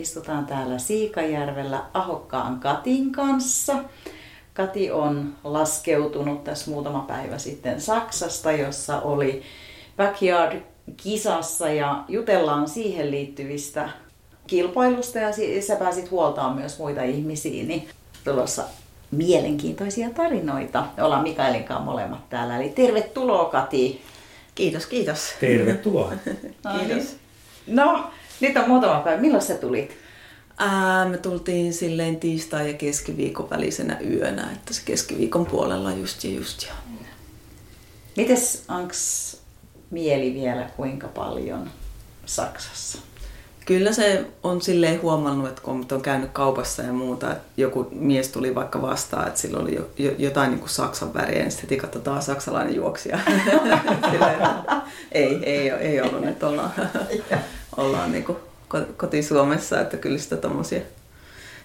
Istutaan täällä Siikajärvellä Ahokkaan Katin kanssa. Kati on laskeutunut tässä muutama päivä sitten Saksasta, jossa oli backyard-kisassa ja jutellaan siihen liittyvistä kilpailusta ja sä pääsit huoltaan myös muita ihmisiä, niin tulossa mielenkiintoisia tarinoita. Ollaan Mikaelin kanssa molemmat täällä, eli tervetuloa Kati. Kiitos, kiitos. Tervetuloa. Kiitos. No, nyt on muutama päivä. Milloin sä tulit? Ää, me tultiin silleen tiistai- ja keskiviikon välisenä yönä, että se keskiviikon puolella just ja just. Ja. Mites onks mieli vielä kuinka paljon Saksassa? Kyllä se on silleen huomannut, että kun on käynyt kaupassa ja muuta, että joku mies tuli vaikka vastaan, että sillä oli jo, jo, jotain niin kuin Saksan väriä, niin sitten katsotaan saksalainen juoksija. silleen, ei, ei, ole- ei ollut, että ollaan, ollaan niin kuin koti-Suomessa, että kyllä sitä tommosia,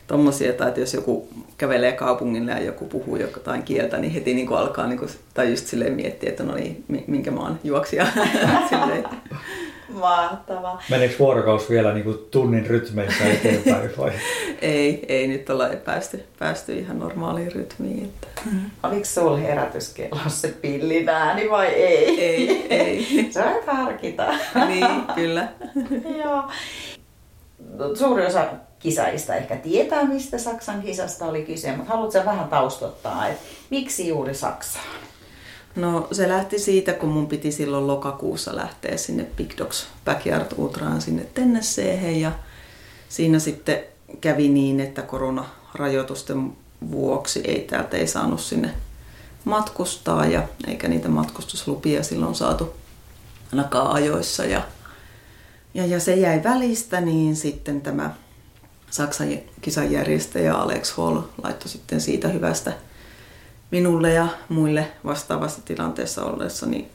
tommosia, tai että jos joku kävelee kaupungilla ja joku puhuu jotain kieltä, niin heti niin kuin alkaa, niin kuin, tai just silleen miettiä, että no niin, mi- minkä maan juoksija. silleen, Mahtavaa. Meneekö vuorokaus vielä niin kuin tunnin rytmeissä eteenpäin vai? Ei, ei nyt olla päästy, päästy ihan normaaliin rytmiin. Että. Oliko sulla herätyskellossa se pillin ääni vai ei? Ei, ei. Sä et harkita. niin, kyllä. Joo. No, Suuri osa kisaista ehkä tietää, mistä Saksan kisasta oli kyse, mutta haluatko vähän taustottaa, että miksi juuri Saksaan? No se lähti siitä, kun mun piti silloin lokakuussa lähteä sinne Big Dogs Backyard Ultraan sinne Tennesseehen ja siinä sitten kävi niin, että koronarajoitusten vuoksi ei täältä ei saanut sinne matkustaa ja eikä niitä matkustuslupia silloin saatu ainakaan ajoissa. Ja, ja, ja se jäi välistä, niin sitten tämä Saksan kisan järjestäjä Alex Hall laittoi sitten siitä hyvästä minulle ja muille vastaavassa tilanteessa ollessani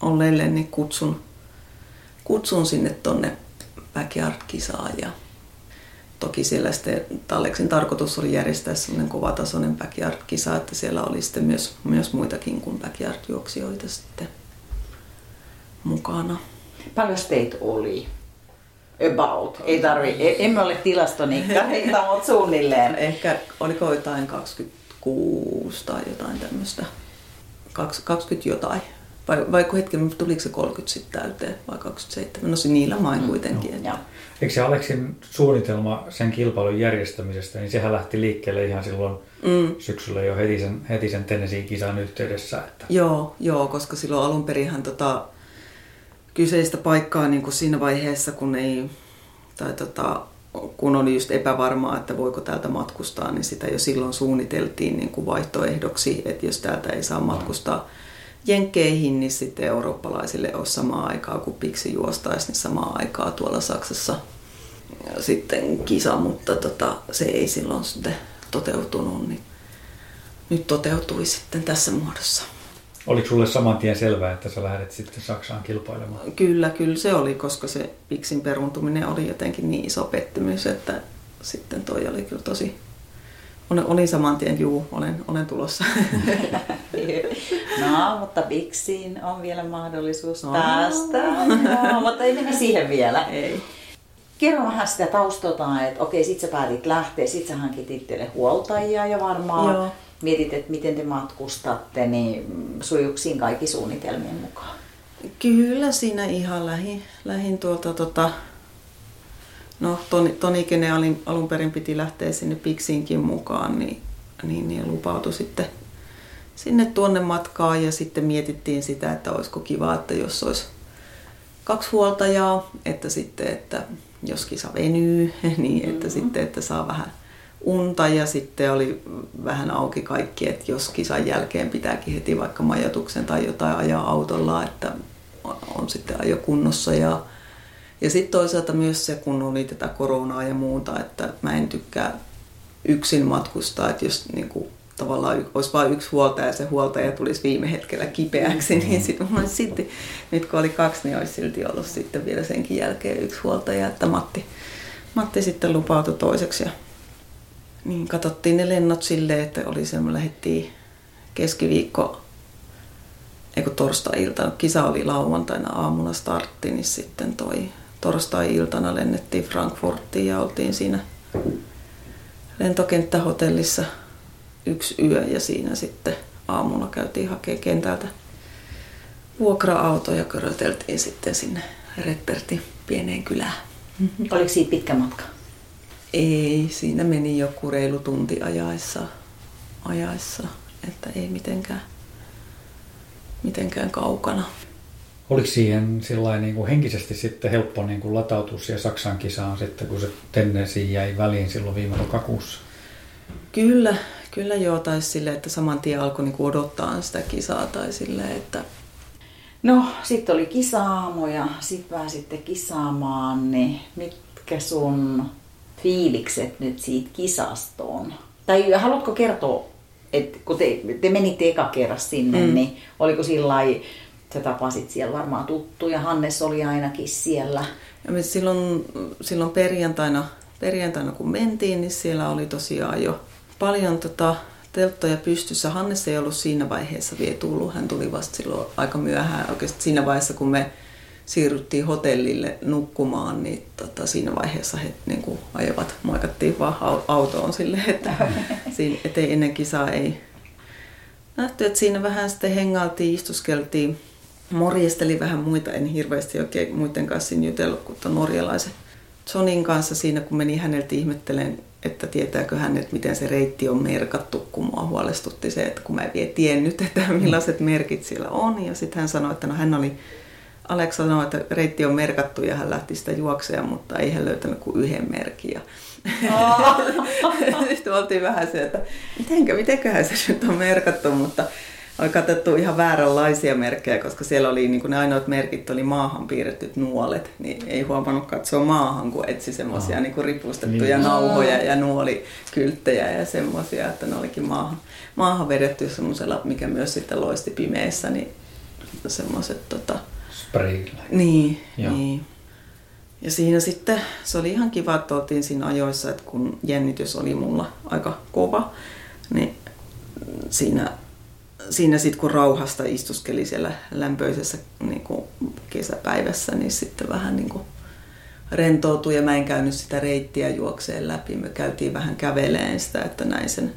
olleille niin kutsun, kutsun sinne tonne backyard-kisaan ja toki siellä sitten Talleksin tarkoitus oli järjestää sellainen kovatasoinen backyard-kisa, että siellä oli sitten myös, myös muitakin kuin backyard-juoksijoita sitten mukana. Paljon teitä oli? About. Ei tarvi, e- emme ole tilastonikkareita, mutta suunnilleen. Ehkä oliko jotain 26 tai jotain tämmöistä. 20 jotain. Vai, vai kun hetken, tuliko se 30 sitten täyteen vai 27? No se niillä main kuitenkin. että- Joo. Eikö se Aleksin suunnitelma sen kilpailun järjestämisestä, niin sehän lähti liikkeelle ihan silloin mm. syksyllä jo heti sen, heti sen Tennesseein kisan yhteydessä. Että Joo, joo, koska silloin alun perinhän tota, kyseistä paikkaa niin kuin siinä vaiheessa, kun ei, tai tota, kun oli just epävarmaa, että voiko täältä matkustaa, niin sitä jo silloin suunniteltiin niin kuin vaihtoehdoksi, että jos täältä ei saa matkustaa jenkkeihin, niin sitten eurooppalaisille olisi samaa aikaa, kun piksi juostaisi, niin samaa aikaa tuolla Saksassa sitten kisa, mutta tota, se ei silloin sitten toteutunut, niin nyt toteutui sitten tässä muodossa. Oliko sulle saman tien selvää, että sä lähdet sitten Saksaan kilpailemaan? Kyllä, kyllä se oli, koska se Piksin peruntuminen oli jotenkin niin iso pettymys, että sitten toi oli kyllä tosi... Olin, olin saman tien, juu, olen, olen tulossa. No, mutta Bixiin on vielä mahdollisuus No. päästä. Joo, mutta ei mennä siihen vielä. ei. Kerro vähän sitä taustota, että okei, sit sä päätit lähteä, sit sä hankit itselle huoltajia ja varmaan Joo. Mietit, että miten te matkustatte, niin sujuuko siinä kaikki suunnitelmien mukaan? Kyllä siinä ihan lähin, lähin tuolta tota, no Toni, Toni kenen alin, alun perin piti lähteä sinne Piksiinkin mukaan, niin, niin, niin lupautui sitten sinne tuonne matkaan ja sitten mietittiin sitä, että olisiko kiva, että jos olisi kaksi huoltajaa, että sitten, että jos kisa venyy, niin että mm-hmm. sitten, että saa vähän unta ja sitten oli vähän auki kaikki, että jos kisan jälkeen pitääkin heti vaikka majoituksen tai jotain ajaa autolla, että on sitten ajo kunnossa ja ja sitten toisaalta myös se, kun oli tätä koronaa ja muuta, että mä en tykkää yksin matkustaa, että jos niin kuin, tavallaan olisi vain yksi huoltaja ja se huoltaja tulisi viime hetkellä kipeäksi, niin mm. sitten sitten, nyt kun oli kaksi, niin olisi silti ollut sitten vielä senkin jälkeen yksi huoltaja, että Matti, Matti sitten lupautui toiseksi ja niin katsottiin ne lennot silleen, että oli se, me keskiviikko, eikö torstai-iltana, kisa oli lauantaina aamulla startti, niin sitten toi torstai-iltana lennettiin Frankfurtiin ja oltiin siinä lentokenttähotellissa yksi yö ja siinä sitten aamulla käytiin hakemaan kentältä vuokra-auto ja köröteltiin sitten sinne Rettertin pieneen kylään. Oliko siitä pitkä matka? Ei, siinä meni joku reilu tunti ajaessa, ajaessa että ei mitenkään, mitenkään kaukana. Oliko siihen niin kuin henkisesti sitten helppo niin kuin latautua siihen Saksan kisaan sitten, kun se Tennessee jäi väliin silloin viime lokakuussa? Kyllä, kyllä joo, tai silleen, että saman tien alkoi niin odottaa sitä kisaa tai silleen, että... No, sitten oli kisaamo ja sitten pääsitte kisaamaan, niin mitkä sun fiilikset nyt siitä kisasta on? Tai haluatko kertoa, että kun te, te menitte eka kerran sinne, mm. niin oliko sillä sä tapasit siellä varmaan tuttuja, Hannes oli ainakin siellä. Ja me silloin, silloin perjantaina, perjantaina, kun mentiin, niin siellä oli tosiaan jo paljon tota, telttoja pystyssä. Hannes ei ollut siinä vaiheessa vielä tullut. Hän tuli vasta silloin aika myöhään. Oikeasti siinä vaiheessa, kun me siirryttiin hotellille nukkumaan, niin tota, siinä vaiheessa he niin kuin ajavat, moikattiin vaan autoon silleen, että siinä, ettei ennen kisaa ei. Nähty, että siinä vähän sitten hengailtiin, istuskeltiin. Morjesteli vähän muita, en hirveästi oikein muiden kanssa jutellut kuin tuon norjalaisen Johnin kanssa siinä, kun meni häneltä ihmettelen, että tietääkö hän, että miten se reitti on merkattu, kun mua huolestutti se, että kun mä en vielä tiennyt, että millaiset merkit siellä on. Ja sitten hän sanoi, että no hän oli, Alex sanoi, että reitti on merkattu ja hän lähti sitä juoksemaan, mutta ei hän löytänyt kuin yhden merkin. Ja sitten oltiin vähän se, että mitenkä, mitenköhän se nyt on merkattu, mutta oli katsottu ihan vääränlaisia merkkejä, koska siellä oli niin ne ainoat merkit oli maahan piirrettyt nuolet, niin ei huomannut katsoa maahan, kun etsi semmoisia niin ripustettuja niin. nauhoja ja nuolikylttejä ja semmoisia, että ne olikin maahan, maahan vedetty semmoisella, mikä myös sitten loisti pimeässä, niin semmoiset tota... Sprayilla. Niin, Joo. niin. Ja siinä sitten, se oli ihan kiva, että oltiin siinä ajoissa, että kun jännitys oli mulla aika kova, niin siinä siinä sitten kun rauhasta istuskeli siellä lämpöisessä niin kuin kesäpäivässä, niin sitten vähän niin kuin rentoutui ja mä en käynyt sitä reittiä juokseen läpi. Me käytiin vähän käveleen sitä, että näin sen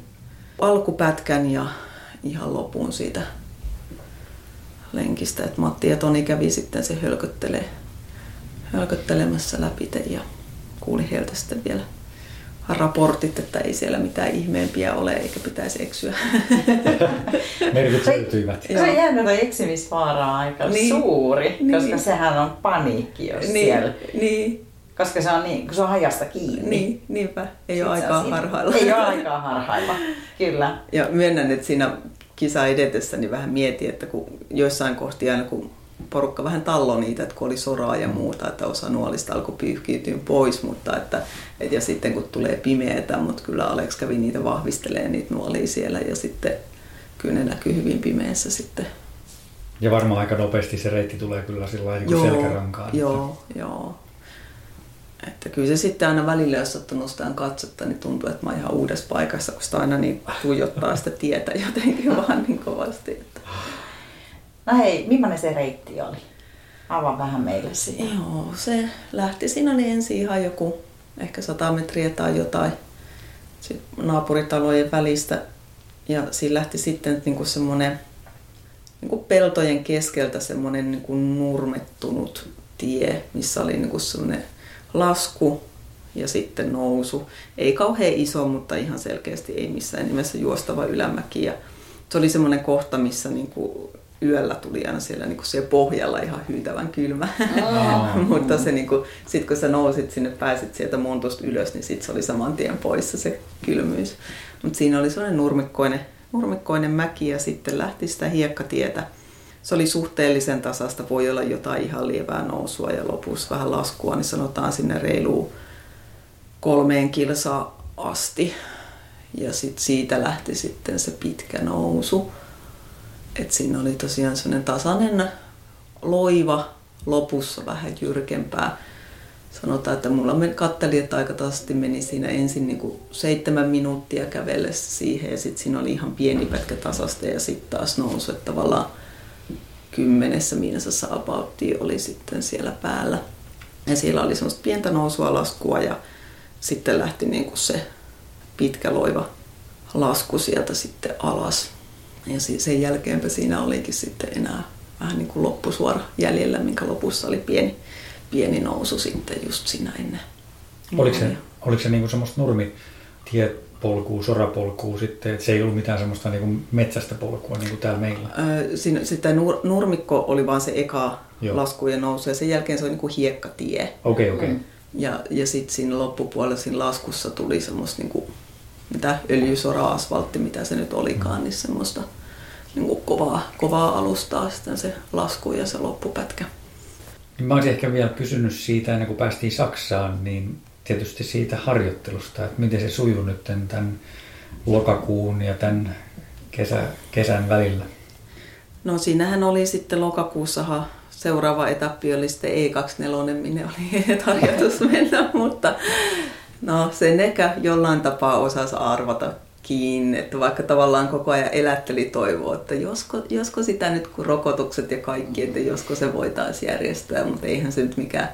alkupätkän ja ihan lopun siitä lenkistä. Et Matti ja Toni kävi sitten se hölköttelee, hölköttelemässä läpi ja kuuli heiltä sitten vielä raportit, että ei siellä mitään ihmeempiä ole eikä pitäisi eksyä. Merkit löytyivät. Se on jännä, että eksymisvaara on aika niin. suuri, niin. koska sehän on paniikki, jos niin. siellä... Niin. Koska se on, niin, kun se on hajasta kiinni. Niin, niinpä. Ei ole aikaa siinä. harhailla. Ei ole aikaa harhailla, kyllä. Ja myönnän, että siinä kisa edetessä niin vähän mietin, että kun joissain kohtia aina kun porukka vähän tallo niitä, että kun oli soraa ja muuta, että osa nuolista alkoi pyyhkiytyä pois, mutta että, et ja sitten kun tulee pimeätä, mutta kyllä Alex kävi niitä vahvistelee niitä nuolia siellä ja sitten kyllä ne näkyy hyvin pimeässä sitten. Ja varmaan aika nopeasti se reitti tulee kyllä sillä lailla niin selkärankaan. Joo, että... joo. Että kyllä se sitten aina välillä, jos ottaa nostaan katsetta, niin tuntuu, että mä oon ihan uudessa paikassa, kun sitä aina niin tuijottaa sitä tietä jotenkin vaan niin kovasti. Että... No hei, millainen se reitti oli? Avaa vähän meille sitä. Joo, se lähti. Siinä oli ensin ihan joku ehkä 100 metriä tai jotain naapuritalojen välistä. Ja siinä lähti sitten niin kuin semmoinen niin kuin peltojen keskeltä semmoinen niin kuin nurmettunut tie, missä oli niin kuin semmoinen lasku ja sitten nousu. Ei kauhean iso, mutta ihan selkeästi ei missään nimessä juostava ylämäki. Ja se oli semmoinen kohta, missä niin kuin yöllä tuli aina siellä, niin kuin siellä pohjalla ihan hyytävän kylmä. Aa. Mutta se niin kuin, sit kun sä nousit sinne, pääsit sieltä montusta ylös, niin sit se oli saman tien poissa se kylmyys. Mutta siinä oli sellainen nurmikkoinen, nurmikkoinen mäki ja sitten lähti sitä hiekkatietä. Se oli suhteellisen tasasta, voi olla jotain ihan lievää nousua ja lopussa vähän laskua, niin sanotaan sinne reiluun kolmeen kilsaa asti. Ja sit siitä lähti sitten se pitkä nousu. Et siinä oli tosiaan sellainen tasainen loiva lopussa vähän jyrkempää. Sanotaan, että mulla katteli, että aika tasaisesti meni siinä ensin niin kuin seitsemän minuuttia kävellessä siihen ja sitten siinä oli ihan pieni pätkä tasasta ja sitten taas nousu, että tavallaan kymmenessä miinasassa abauttia oli sitten siellä päällä. Ja siellä oli semmoista pientä nousua, laskua ja sitten lähti niin kuin se pitkä loiva lasku sieltä sitten alas. Ja sen jälkeenpä siinä olikin sitten enää vähän niin kuin loppusuora jäljellä, minkä lopussa oli pieni, pieni nousu sitten just siinä ennen. Oliko se, oliko se niin kuin semmoista nurmitiepolkua, sorapolkua sitten, että se ei ollut mitään semmoista niin kuin metsästä polkua niin kuin täällä meillä? Öö, siinä, sitten nur, nurmikko oli vaan se eka Joo. lasku ja nousu ja sen jälkeen se oli niin kuin hiekkatie. Okei, okay, okei. Okay. Mm. Ja, ja sitten siinä loppupuolella siinä laskussa tuli semmoista niin kuin, mitä öljysora-asfaltti, mitä se nyt olikaan, niin semmoista niin kuin kovaa, kovaa alustaa sitten se lasku ja se loppupätkä. Niin mä olisin ehkä vielä kysynyt siitä, ennen kuin päästiin Saksaan, niin tietysti siitä harjoittelusta, että miten se sujuu nyt tämän lokakuun ja tämän kesä, kesän välillä. No siinähän oli sitten lokakuussahan seuraava etappi oli sitten E24, minne oli tarjotus mennä, mutta no sen ehkä jollain tapaa osasi arvata kiinni, että vaikka tavallaan koko ajan elätteli toivoa, että josko, josko sitä nyt kun rokotukset ja kaikki, että josko se voitaisiin järjestää, mutta eihän se nyt mikään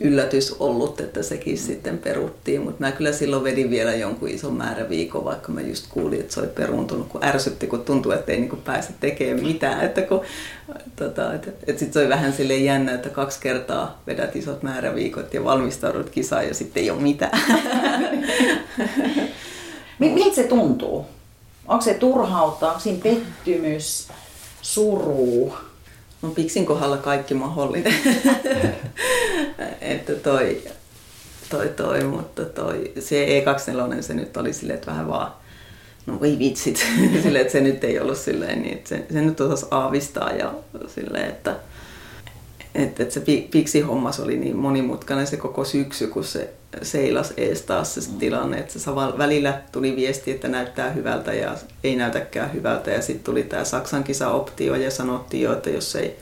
yllätys ollut, että sekin sitten peruttiin, mutta mä kyllä silloin vedin vielä jonkun ison määrä viikon, vaikka mä just kuulin, että se oli peruuntunut, kun ärsytti, kun tuntui, että ei niin pääse tekemään mitään, että kun, tota, että, että sitten se oli vähän sille jännä, että kaksi kertaa vedät isot viikot ja valmistaudut kisaan ja sitten ei ole mitään. Miltä se tuntuu? Onko se turhautta, onko siinä pettymys, suru? No Piksin kohdalla kaikki mahdollinen. että toi, toi, toi, mutta toi, se E24 se nyt oli silleen, että vähän vaan, no voi vitsit, silleen, että se nyt ei ollut silleen, niin että se, se nyt osasi aavistaa ja silleen, että että, että se Piksi-hommas oli niin monimutkainen se koko syksy, kun se seilas ees taas se tilanne, että se välillä tuli viesti, että näyttää hyvältä ja ei näytäkään hyvältä. Ja sitten tuli tämä Saksan kisa-optio ja sanottiin jo, että jos ei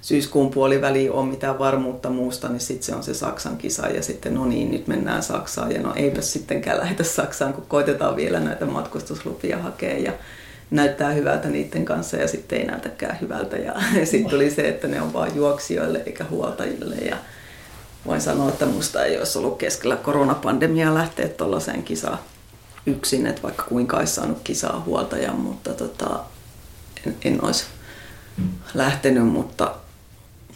syyskuun puoliväli ole mitään varmuutta muusta, niin sitten se on se Saksan kisa. Ja sitten no niin, nyt mennään Saksaan. Ja no eipä sittenkään lähetä Saksaan, kun koitetaan vielä näitä matkustuslupia hakea. Ja näyttää hyvältä niiden kanssa ja sitten ei näytäkään hyvältä. Ja, ja sitten tuli se, että ne on vain juoksijoille eikä huoltajille. Ja voin sanoa, että musta ei olisi ollut keskellä koronapandemiaa lähteä tuollaiseen kisaan yksin, että vaikka kuinka olisi saanut kisaa huoltajan, mutta tota, en, en olisi lähtenyt, mutta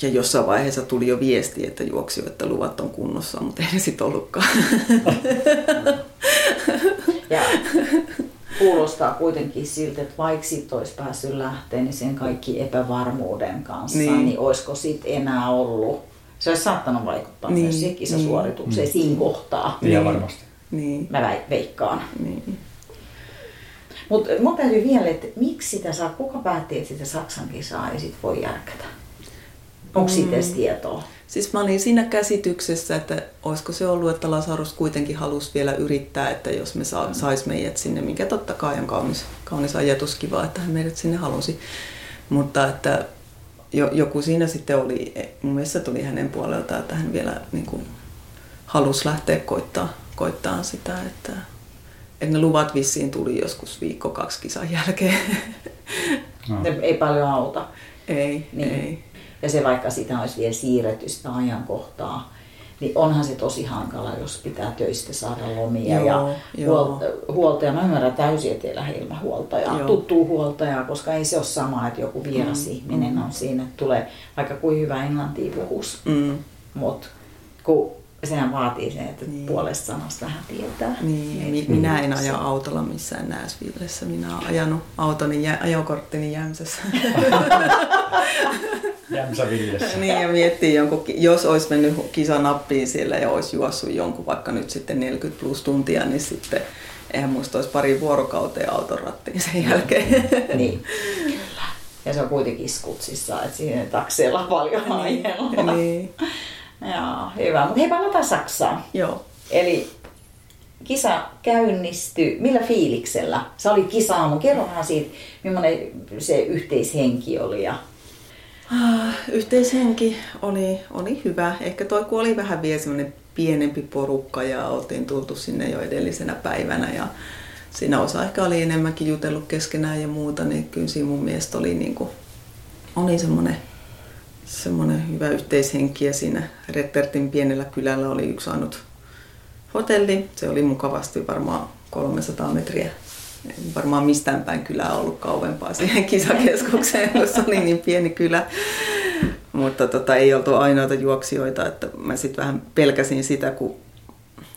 ja jossain vaiheessa tuli jo viesti, että juoksijoiden luvat on kunnossa, mutta ei ne sitten ollutkaan. Ja kuulostaa kuitenkin siltä, että vaikka siitä olisi päässyt lähteä, niin sen kaikki epävarmuuden kanssa, niin, niin olisiko sitten enää ollut. Se olisi saattanut vaikuttaa niin, myös siihen kisasuoritukseen niin. siinä kohtaa. Niin, varmasti. Niin. Mä veikkaan. Niin. Mutta mun täytyy vielä, että miksi sitä saa, kuka päätti, että sitä Saksan kisaa ei sit voi järkätä? Onko siitä mm. tietoa? Siis mä olin siinä käsityksessä, että olisiko se ollut, että Lasarus kuitenkin halusi vielä yrittää, että jos me sa- sais meidät sinne, mikä totta kai on kaunis, kaunis ajatus, kiva, että hän meidät sinne halusi. Mutta että jo, joku siinä sitten oli, mun mielestä tuli hänen puolelta, että hän vielä niin kuin, halusi lähteä koittaa, koittaa sitä, että, että ne luvat vissiin tuli joskus viikko kaksi kisan jälkeen. No. Ei paljon auta. Ei, niin. ei ja se vaikka sitä olisi vielä siirretty sitä ajankohtaa, niin onhan se tosi hankala, jos pitää töistä saada lomia joo, ja joo. huoltaja. Mä ymmärrän täysin, että ei lähde ilman huoltajaa, tuttuu huoltajaa, koska ei se ole sama, että joku vieras mm, ihminen mm. on siinä, että tulee vaikka kuin hyvä englantia puhus. Mm. Mutta kun sehän vaatii sen, että niin. puolesta sanasta vähän tietää. Niin, niin. minä en aja autolla missään Nääsvillessä. Minä olen ajanut autoni ja ajokorttini Jämsässä. Jämsävillessä. niin, ja miettii jonkun, jos olisi mennyt kisanappiin siellä ja olisi juossut jonkun vaikka nyt sitten 40 plus tuntia, niin sitten eihän muista olisi pari vuorokauteen auton rattiin sen jälkeen. niin, kyllä. Ja se on kuitenkin skutsissa, että siinä takseilla paljon niin. ajella. Niin. Joo, hyvä. Mutta hei, palataan Saksaan. Joo. Eli kisa käynnistyi, millä fiiliksellä? Se oli kisaamu. Kerrohan siitä, millainen se yhteishenki oli. Ja... Ah, yhteishenki oli, oli hyvä. Ehkä toi kun oli vähän vielä semmoinen pienempi porukka ja oltiin tultu sinne jo edellisenä päivänä ja siinä osa ehkä oli enemmänkin jutellut keskenään ja muuta, niin kyllä siinä mun mielestä oli, niin kuin, oli semmoinen semmoinen hyvä yhteishenki ja siinä Rettertin pienellä kylällä oli yksi ainut hotelli. Se oli mukavasti varmaan 300 metriä. Ei varmaan mistään päin kylää ollut kauempaa siihen kisakeskukseen, koska oli niin pieni kylä. Mutta tota, ei oltu ainoita juoksijoita, että mä sitten vähän pelkäsin sitä, kun,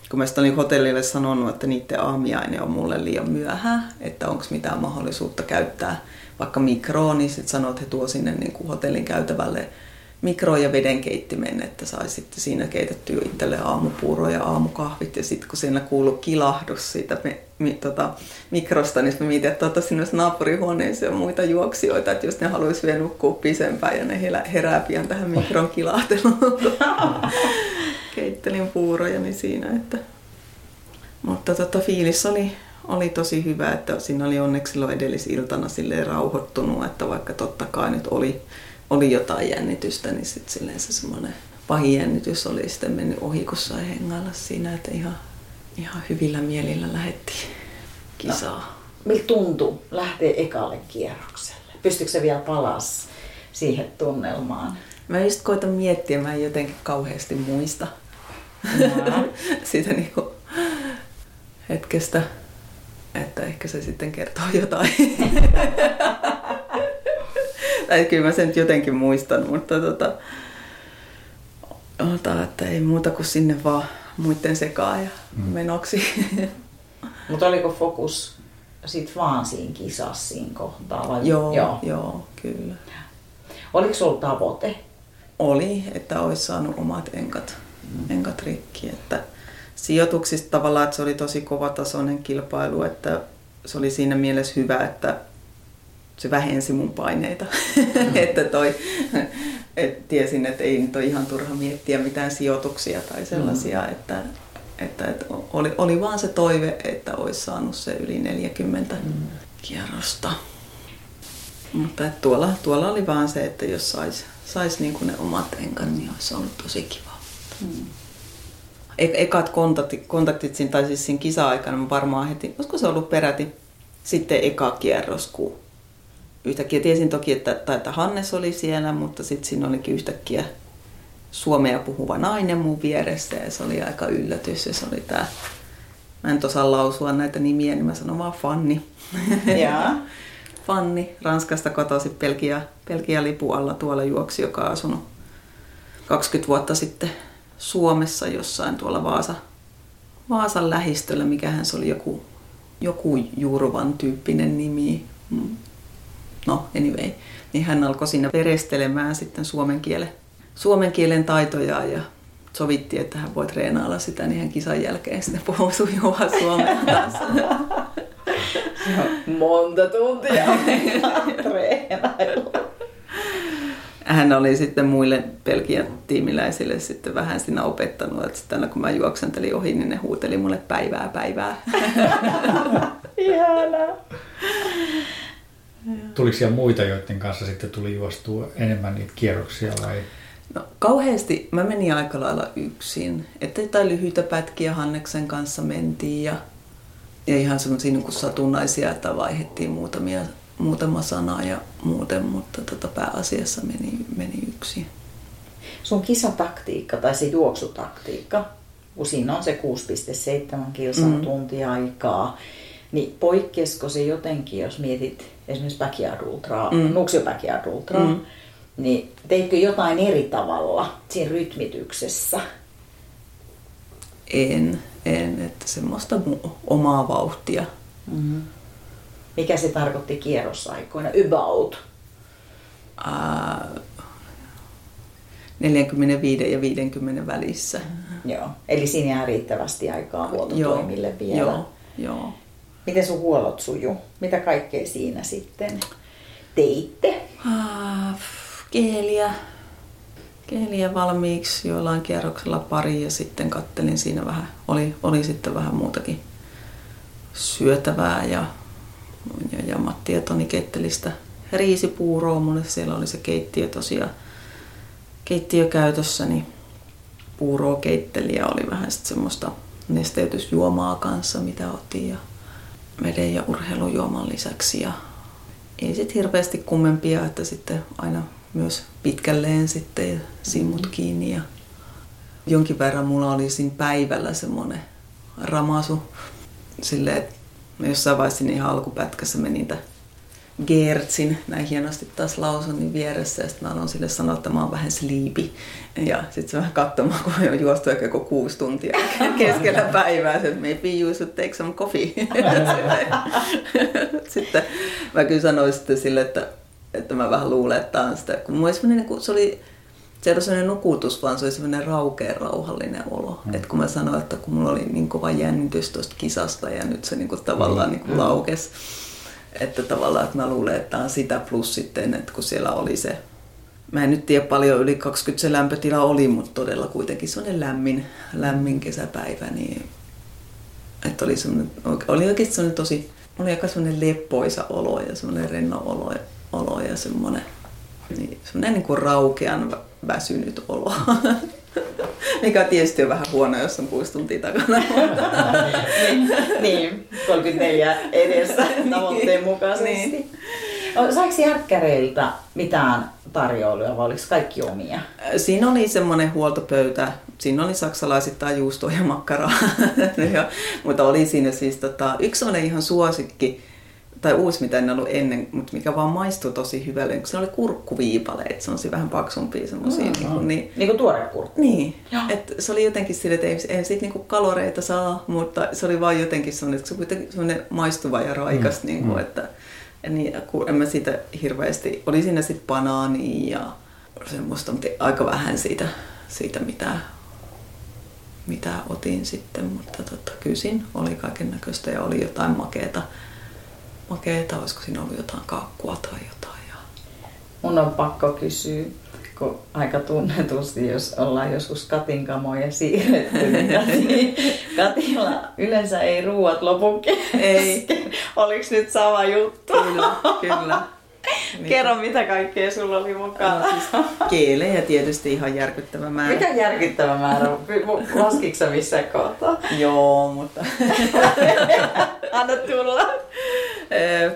kun mä olin hotellille sanonut, että niiden aamiaine on mulle liian myöhä, että onko mitään mahdollisuutta käyttää vaikka mikroon, niin sitten sanoo, että he tuo sinne niin kuin hotellin käytävälle mikro- ja vedenkeittimen, että sai sitten siinä keitettyä itselle aamupuuro ja aamukahvit. Ja sitten kun siinä kuului kilahdus siitä me, mi, tota, mikrosta, niin mä mietin, että ottaisiin myös naapurihuoneeseen muita juoksijoita, että jos ne haluaisi vielä nukkua pisempään ja ne herää pian tähän mikron kilahteluun. Keittelin puuroja niin siinä, että... Mutta tota, fiilis oli, oli tosi hyvä, että siinä oli onneksi silloin edellisiltana silleen rauhoittunut, että vaikka totta kai nyt oli, oli jotain jännitystä, niin sitten silleen se semmoinen pahin jännitys oli sitten mennyt ohi, kun sai hengailla siinä, että ihan, ihan hyvillä mielillä lähettiin kisaa. No, miltä tuntui lähteä ekalle kierrokselle? Pystyykö se vielä palas siihen tunnelmaan? Mä just koitan miettiä, mä en jotenkin kauheasti muista no. sitä niinku hetkestä että ehkä se sitten kertoo jotain. tai kyllä mä sen jotenkin muistan, mutta tota, ota, että ei muuta kuin sinne vaan muiden sekaan ja mm. menoksi. mutta oliko fokus sit vaan siinä kisassa siinä kohtaa? Vai? Joo, joo. joo, kyllä. Oliko sulla tavoite? Oli, että olisi saanut omat enkat, mm. enkat rikki. Että sijoituksista tavallaan, että se oli tosi kovatasoinen kilpailu, että se oli siinä mielessä hyvä, että se vähensi mun paineita. Mm. että toi, et tiesin, että ei nyt ole ihan turha miettiä mitään sijoituksia tai sellaisia, mm. että, että, että oli, oli vaan se toive, että olisi saanut se yli 40 mm. kierrosta. Mutta että tuolla, tuolla oli vaan se, että jos sais, sais niin ne omat enkan, niin olisi ollut tosi kiva. Mm ekat kontaktit, kontaktit siinä, tai siis siinä kisa-aikana varmaan heti, olisiko se ollut peräti sitten eka kierros, kun yhtäkkiä tiesin toki, että, että, että Hannes oli siellä, mutta sitten siinä olikin yhtäkkiä suomea puhuva nainen mun vieressä ja se oli aika yllätys ja se oli tää, mä en osaa lausua näitä nimiä, niin mä sanon vaan Fanni. Ja. Fanni, Ranskasta kotoisin Pelkiä, Pelkiä lipu alla tuolla juoksi, joka on asunut 20 vuotta sitten Suomessa jossain tuolla Vaasa, Vaasan lähistöllä, mikähän se oli joku, joku Jurvan tyyppinen nimi. No, anyway. Niin hän alkoi siinä perestelemään sitten suomen kielen, suomen kielen taitoja ja sovittiin, että hän voi treenailla sitä, niin hän kisan jälkeen sitten puhuu sujuvaa suomea taas. Monta tuntia treenailu hän oli sitten muille Belgian tiimiläisille sitten vähän siinä opettanut, että sitten kun mä juoksentelin ohi, niin ne huuteli mulle päivää päivää. Ihanaa. Tuliko siellä muita, joiden kanssa sitten tuli juostua enemmän niitä kierroksia vai? No kauheasti. Mä menin aika lailla yksin. Että jotain lyhyitä pätkiä Hanneksen kanssa mentiin ja, ja ihan semmoisia niin satunnaisia, että vaihettiin muutamia muutama sana ja muuten, mutta tota pääasiassa meni, meni yksi. Sun kisataktiikka tai se juoksutaktiikka, kun siinä on se 6,7 kilsaa mm. tuntia aikaa, niin poikkesko se jotenkin, jos mietit esimerkiksi backyard ultraa, mm. Nuksio backyard ultraa, mm. niin teitkö jotain eri tavalla siinä rytmityksessä? En, en, että semmoista omaa vauhtia. Mm-hmm. Mikä se tarkoitti kierrosaikoina? About? Ää, 45 ja 50 välissä. Joo, eli siinä jää riittävästi aikaa huoltotoimille vielä. Joo, joo. Miten sun huollot suju? Mitä kaikkea siinä sitten teitte? Ah, keeliä, keeliä valmiiksi joillain kierroksella pari ja sitten kattelin siinä vähän, oli, oli sitten vähän muutakin syötävää ja, ja, ja Matti ja Toni ketteli sitä riisipuuroa, mulle siellä oli se keittiö tosiaan keittiö käytössä, niin puuroa keitteli ja oli vähän sitten semmoista nesteytysjuomaa kanssa, mitä otin ja veden ja urheilujuoman lisäksi. Ja ei sitten hirveästi kummempia, että sitten aina myös pitkälleen sitten simmut kiinni. Ja jonkin verran mulla oli siinä päivällä semmoinen ramasu silleen, että jossain vaiheessa niin ihan alkupätkässä menin niitä Gertsin, näin hienosti taas lausun, niin vieressä. Ja sitten mä aloin sille sanoa, että mä oon vähän sleepy. Ja sitten se vähän katsomaan, kun on juostu ehkä joku kuusi tuntia keskellä päivää. että maybe you should take some coffee. sitten mä kyllä sanoin sitten sille, että, että mä vähän luulen, että on sitä. Kun mulla oli niin se oli se ei ole sellainen nukutus, vaan se oli sellainen raukea, rauhallinen olo. Mm. Et kun mä sanoin, että kun mulla oli niin kova jännitys tuosta kisasta ja nyt se niin kuin tavallaan niin kuin laukesi, että tavallaan, että mä luulen, että on sitä plus sitten, että kun siellä oli se, mä en nyt tiedä paljon yli 20 se lämpötila oli, mutta todella kuitenkin sellainen lämmin, lämmin kesäpäivä, niin että oli, oli oikeasti sellainen tosi, oli aika sellainen leppoisa olo ja sellainen renno olo, olo ja semmoinen, niin, semmoinen niin kuin raukean väsynyt olo. Mikä tietysti on vähän huono, jos on kuusi tuntia takana. niin, niin, 34 edessä tavoitteen mukaisesti. Niin. Saiko järkkäreiltä mitään tarjoiluja vai oliko kaikki omia? Siinä oli semmoinen huoltopöytä. Siinä oli saksalaisittain juustoa ja makkaraa. mutta oli siinä siis tota, yksi ihan suosikki tai uusi, mitä en ollut ennen, mutta mikä vaan maistui tosi hyvälle, kun se oli kurkkuviipaleet, se on vähän paksumpia semmoisia. Mm, niin, kuin, niin, niin kuin tuore kurkku. Niin, et se oli jotenkin sille, että ei, ei siitä niinku kaloreita saa, mutta se oli vaan jotenkin semmoinen, että se kuitenkin semmoinen maistuva ja raikas, mm, niin kuin, mm. että niin, en mä siitä hirveästi, oli siinä sitten banaani ja semmoista, mutta aika vähän siitä, siitä mitä, mitä otin sitten, mutta tota, kysin oli kaiken näköistä ja oli jotain makeeta makeita, olisiko siinä ollut jotain kakkua tai jotain. Ja... Mun on pakko kysyä, kun aika tunnetusti, jos ollaan joskus Katin kamoja siirretty, niin Katilla yleensä ei ruuat lopu Ei. Oliko nyt sama juttu? Kyllä, kyllä. Niin. Kerro, mitä kaikkea sulla oli mukaan. No, siis keelejä tietysti ihan järkyttävä määrä. Mikä järkyttävä määrä? Laskitko missään kohtaa? Joo, mutta... Anna tulla.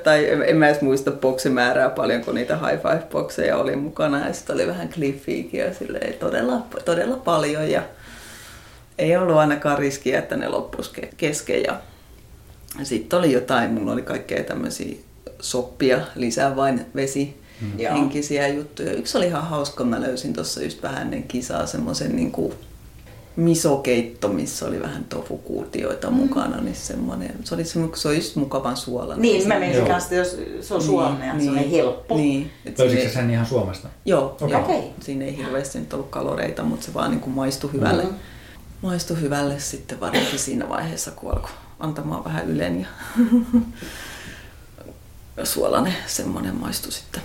tai en mä edes muista boksimäärää paljon, kun niitä high five bokseja oli mukana. Ja sitten oli vähän cliffiikin silleen todella, todella paljon. Ja ei ollut ainakaan riskiä, että ne loppuisi kesken. Ja sitten oli jotain, mulla oli kaikkea tämmöisiä soppia, lisää vain vesi, mm. henkisiä juttuja. Yksi oli ihan hauska, mä löysin tuossa just vähän ennen kisaa semmoisen niin kuin misokeitto, missä oli vähän tofukuutioita mm. mukana, niin semmoinen, se oli semmoinen, se oli just mukavan suola. Niin, mä menisin kanssa, jos se on suolainen ja niin, semmoinen helppo. Niin. Löysitkö sen ihan Suomesta? Joo, okay. joo. Okay. siinä ei hirveästi nyt ollut kaloreita, mutta se vaan niin kuin maistui hyvälle. Mm-hmm. Maistui hyvälle sitten varsinkin siinä vaiheessa, kun alkoi antamaan vähän ylen ja suolainen semmoinen maistui sitten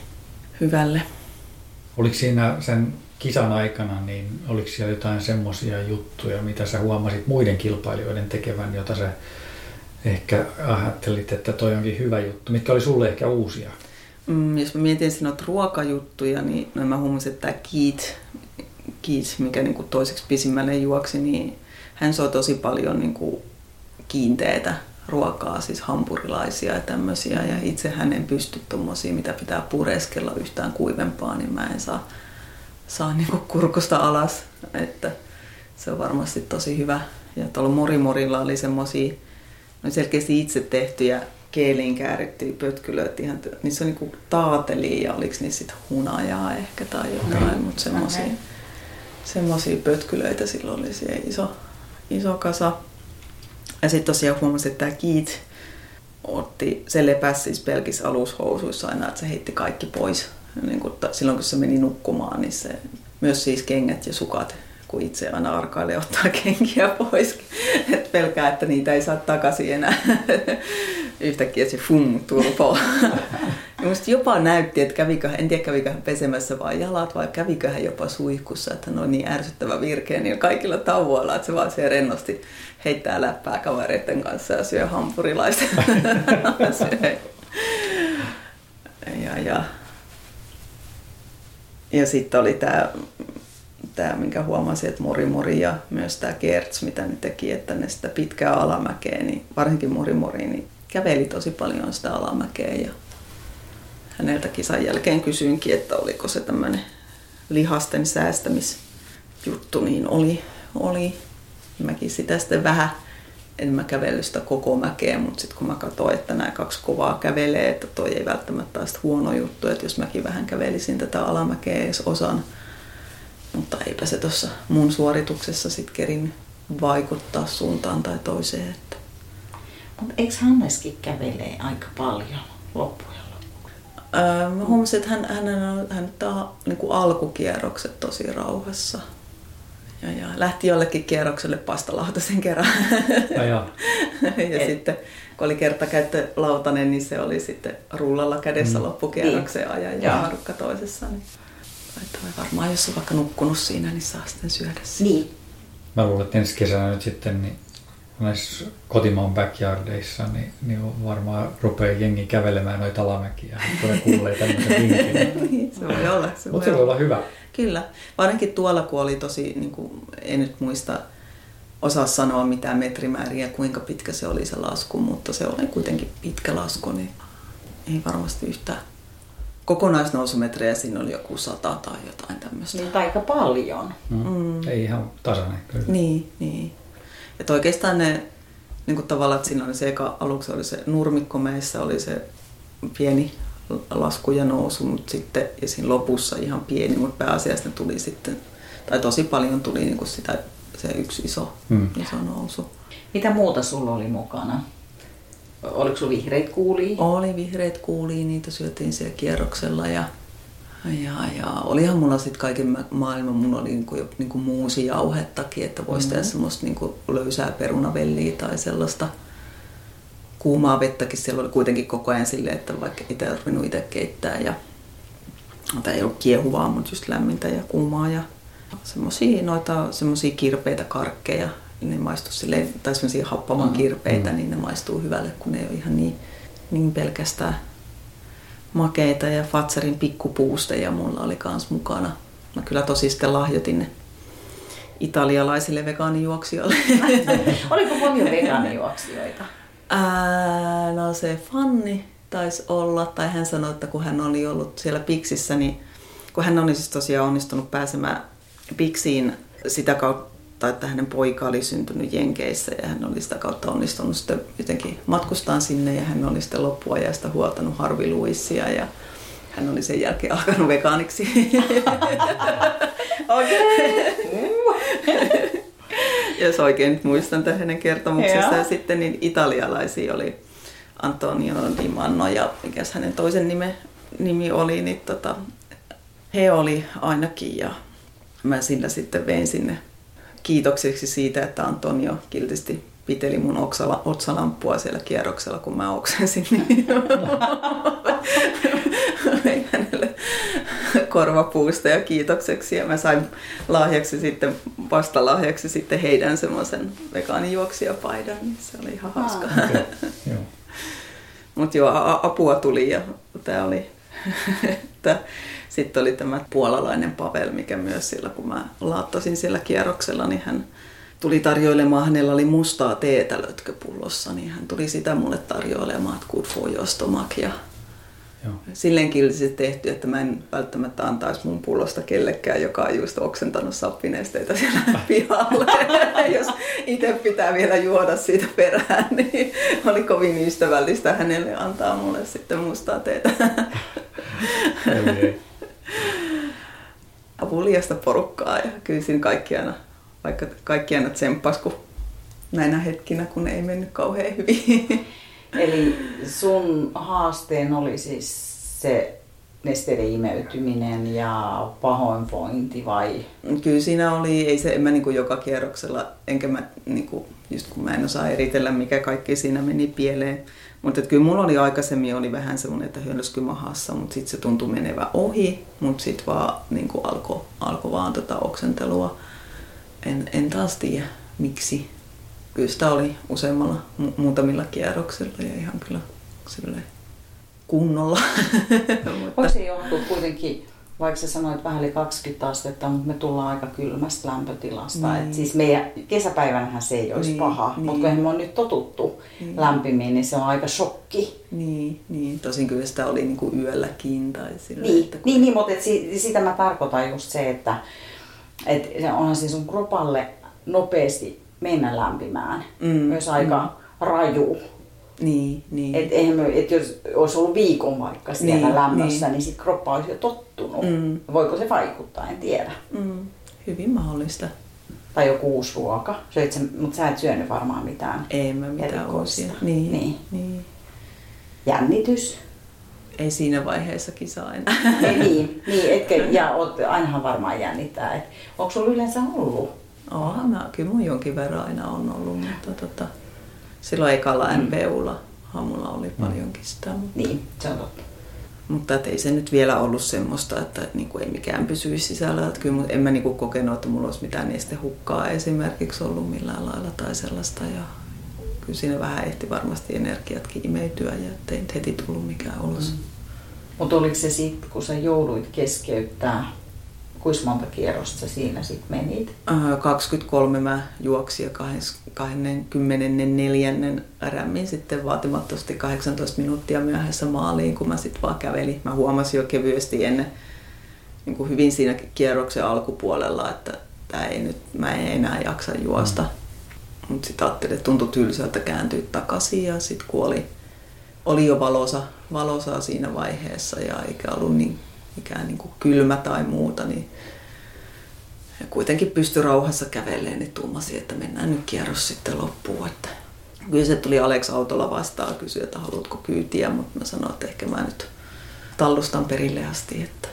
hyvälle. Oliko siinä sen kisan aikana, niin oliko siellä jotain semmoisia juttuja, mitä sä huomasit muiden kilpailijoiden tekevän, jota sä ehkä ajattelit, että toi onkin hyvä juttu? Mitkä oli sulle ehkä uusia? Mm, jos mä mietin sinut ruokajuttuja, niin no mä huomasin, että tämä Keith, Keith mikä niin kuin toiseksi pisimmälle juoksi, niin hän soi tosi paljon niin kuin kiinteitä ruokaa, siis hampurilaisia ja tämmöisiä. Ja itse hän en pysty tuommoisia, mitä pitää pureskella yhtään kuivempaa, niin mä en saa, saa niinku kurkusta alas. Että se on varmasti tosi hyvä. Ja tuolla Morimorilla oli semmoisia no selkeästi itse tehtyjä keeliin käärittyjä pötkylöitä, ihan, niissä on niinku taateli ja oliko niissä sitten hunajaa ehkä tai jotain, okay. mutta semmoisia semmoisia pötkylöitä silloin oli se iso, iso kasa. Ja sitten tosiaan huomasin, että tämä Keith otti, se lepäsi siis pelkissä alushousuissa aina, että se heitti kaikki pois. Niin kun, silloin kun se meni nukkumaan, niin se myös siis kengät ja sukat, kun itse aina arkailee ottaa kenkiä pois. Et pelkää, että niitä ei saa takaisin enää. Yhtäkkiä se fum turpo. Musta jopa näytti, että kävikö, en tiedä kävikö hän pesemässä vai jalat vai kävikö hän jopa suihkussa, että on niin ärsyttävä virkeä niin kaikilla tauoilla, että se vaan siellä rennosti heittää läppää kavereiden kanssa ja syö hampurilaista. ja, ja, ja sitten oli tämä, tää, minkä huomasin, että Mori Mori ja myös tämä Kerts, mitä ne teki, että ne sitä pitkää alamäkeä, niin varsinkin Mori Mori, niin käveli tosi paljon sitä alamäkeä ja häneltä kisan jälkeen kysyinkin, että oliko se tämmöinen lihasten säästämisjuttu, niin oli, oli. Mäkin sitä sitten vähän, en mä kävellyt sitä koko mäkeä, mutta sitten kun mä katsoin, että nämä kaksi kovaa kävelee, että toi ei välttämättä ole huono juttu, että jos mäkin vähän kävelisin tätä alamäkeä edes osan, mutta eipä se tuossa mun suorituksessa sitten kerin vaikuttaa suuntaan tai toiseen. Että. Mutta eikö Hanneskin kävelee aika paljon loppujen Öö, mä huomasin, että hän, hän, hän, hän on niin kuin alkukierrokset tosi rauhassa. Ja, ja lähti jollekin kierrokselle pastalautasen kerran. No, joo. ja Et. sitten kun oli kertakäyttölautanen, niin se oli sitten rullalla kädessä mm. loppukierrokseen niin. ajan ja haarukka toisessa. Niin Taitaa varmaan, jos on vaikka nukkunut siinä, niin saa sitten syödä siinä. Niin. Mä luulen, että ensi kesänä nyt sitten niin näissä kotimaan backyardeissa, niin, niin varmaan rupeaa jengi kävelemään noita alamäkiä, kun ne kuulee tämmöisen vinkin. Niin, se voi olla. Se Mutta se voi olla hyvä. Kyllä. Varsinkin tuolla, kun oli tosi, niin kuin, en nyt muista, osaa sanoa mitään metrimääriä, kuinka pitkä se oli se lasku, mutta se oli kuitenkin pitkä lasku, niin ei varmasti yhtään kokonaisnousumetrejä, siinä oli joku sata tai jotain tämmöistä. Niin aika paljon. Mm. Mm. Ei ihan tasainen kyllä. Niin, niin. Että oikeastaan ne niin kuin tavallaan, että siinä oli se eka, aluksi oli se nurmikko meissä, oli se pieni lasku ja nousu, mutta sitten, ja siinä lopussa ihan pieni, mutta pääasiassa ne tuli sitten, tai tosi paljon tuli niin kuin sitä, se yksi iso, hmm. iso nousu. Mitä muuta sulla oli mukana? Oliko sulla vihreät kuulia? Oli vihreät kuulia, niitä syötiin siellä kierroksella ja ja, ja olihan mulla sitten kaiken maailman, mulla oli niinku, niinku muusijauhettakin, että voisi mm-hmm. tehdä semmoista niinku löysää perunavelliä tai sellaista kuumaa vettäkin. Siellä oli kuitenkin koko ajan silleen, että vaikka ei tarvinnut itse keittää ja tai ei ollut kiehuvaa, mutta just lämmintä ja kuumaa ja semmoisia noita semmoisia kirpeitä karkkeja. Ne maistuu silleen, tai semmoisia happaman kirpeitä, mm. niin ne maistuu hyvälle, kun ne ei ole ihan niin, niin pelkästään makeita ja Fatserin pikkupuusteja mulla oli kans mukana. Mä kyllä tosi sitten lahjoitin ne italialaisille vegaanijuoksijoille. Oliko paljon vegaanijuoksijoita? Ää, no se Fanni taisi olla, tai hän sanoi, että kun hän oli ollut siellä Piksissä, niin kun hän oli siis tosiaan onnistunut pääsemään Piksiin sitä kautta, tai että hänen poika oli syntynyt Jenkeissä ja hän oli sitä kautta onnistunut sitten jotenkin matkustaan sinne ja hän oli sitten loppuajasta huoltanut Harvi Luissia ja hän oli sen jälkeen alkanut vegaaniksi. Okei. Jos oikein nyt muistan tämän hänen kertomuksessa. Ja sitten niin italialaisia oli Antonio Di Manno ja mikä hänen toisen nime, nimi oli, niin tota, he oli ainakin ja mä sillä sitten vein sinne kiitokseksi siitä, että Antonio kiltisti piteli mun oksala, otsalamppua siellä kierroksella, kun mä oksensin. Niin hänelle korvapuusta ja kiitokseksi. Ja mä sain lahjaksi sitten, vasta lahjaksi sitten heidän semmoisen vegaanijuoksijapaidan. Niin se oli ihan hauska. Ah, okay. Mutta joo, apua tuli ja tämä oli, että sitten oli tämä puolalainen Pavel, mikä myös sillä, kun mä laattasin siellä kierroksella, niin hän tuli tarjoilemaan, hänellä oli mustaa teetä lötköpullossa, niin hän tuli sitä mulle tarjoilemaan, että good for your stomach. Ja Joo. Silleen kiltisesti tehty, että mä en välttämättä antaisi mun pullosta kellekään, joka on just oksentanut sappineesteitä siellä pihalla. Jos itse pitää vielä juoda siitä perään, niin oli kovin ystävällistä hänelle antaa mulle sitten mustaa teetä. Avuliasta porukkaa ja kyllä siinä kaikki aina, vaikka kaikki aina tsemppas, kun näinä hetkinä, kun ei mennyt kauhean hyvin. Eli sun haasteen oli siis se nesteiden imeytyminen ja pahoinvointi vai? Kyllä siinä oli, ei se, en mä niin joka kierroksella, enkä mä, niin kuin, just kun mä en osaa eritellä, mikä kaikki siinä meni pieleen. Mutta kyllä mulla oli aikaisemmin oli vähän semmoinen, että hölsky mahassa, mutta sitten se tuntui menevä ohi, mutta sitten vaan niin alkoi alko vaan tota oksentelua. En, en taas tiedä miksi. Kyllä sitä oli useammalla mu- muutamilla kierroksilla ja ihan kyllä silleen kunnolla. Voiko se johtua kuitenkin, vaikka sä sanoit vähän yli 20 astetta, mutta me tullaan aika kylmästä lämpötilasta. Niin. Et siis meidän kesäpäivänähän se ei olisi niin, paha, niin. mutta kun me on nyt totuttu niin. lämpimiin, niin se on aika shokki. Niin, niin. tosin kyllä sitä oli niinku yölläkin. Tai sillä, niin, että kun... niin, niin, mutta et si, sitä mä tarkoitan just se, että et onhan se sun kropalle nopeasti mennä lämpimään. Mm, myös aika mm. raju. Niin, niin. Et, eihän me, et jos olisi ollut viikon vaikka siellä niin, lämmössä, niin, niin sitten kroppa olisi jo tottunut. Mm. Voiko se vaikuttaa, en tiedä. Mm. Hyvin mahdollista. Tai joku uusi ruoka. Söit sen, mutta sä et syönyt varmaan mitään Ei mä mitään uusia. Niin, niin. niin. Jännitys. Ei siinä vaiheessa kisaa enää. Ei, niin, niin etkä, ja oot, ainahan varmaan jännittää. Et, onko sulla yleensä ollut? Onhan mä, kyllä mun jonkin verran aina on ollut, mutta tota, silloin ekalla mm. MPUlla hamulla oli mm. paljonkin sitä. Mutta, niin, se on totta. Mutta et ei se nyt vielä ollut semmoista, että niinku ei mikään pysyisi sisällä. Että kyllä en mä niinku kokenut, että mulla olisi mitään hukkaa esimerkiksi ollut millään lailla tai sellaista. Ja kyllä siinä vähän ehti varmasti energiatkin imeytyä ja ettei heti tullut mikään ulos. Mm. Mutta oliko se sitten, kun sä jouduit keskeyttää Kuinka monta kierrosta siinä sitten menit? 23 mä juoksin ja 24. rämmin sitten vaatimattomasti 18 minuuttia myöhässä maaliin, kun mä sitten vaan kävelin. Mä huomasin jo kevyesti ennen niin kuin hyvin siinä kierroksen alkupuolella, että tää ei nyt, mä en enää jaksa juosta. Mm. Mutta sitten ajattelin, että tuntui tylsältä kääntyä takaisin ja sitten kun oli, oli jo valosa, valosaa siinä vaiheessa ja eikä ollut niin mikään niin kuin kylmä tai muuta, niin ja kuitenkin pystyi rauhassa kävelemään, niin tuumasin, että mennään nyt kierros sitten loppuun. Että kyllä se tuli Alex autolla vastaan kysyä, että haluatko kyytiä, mutta mä sanoin, että ehkä mä nyt tallustan perille asti. Että...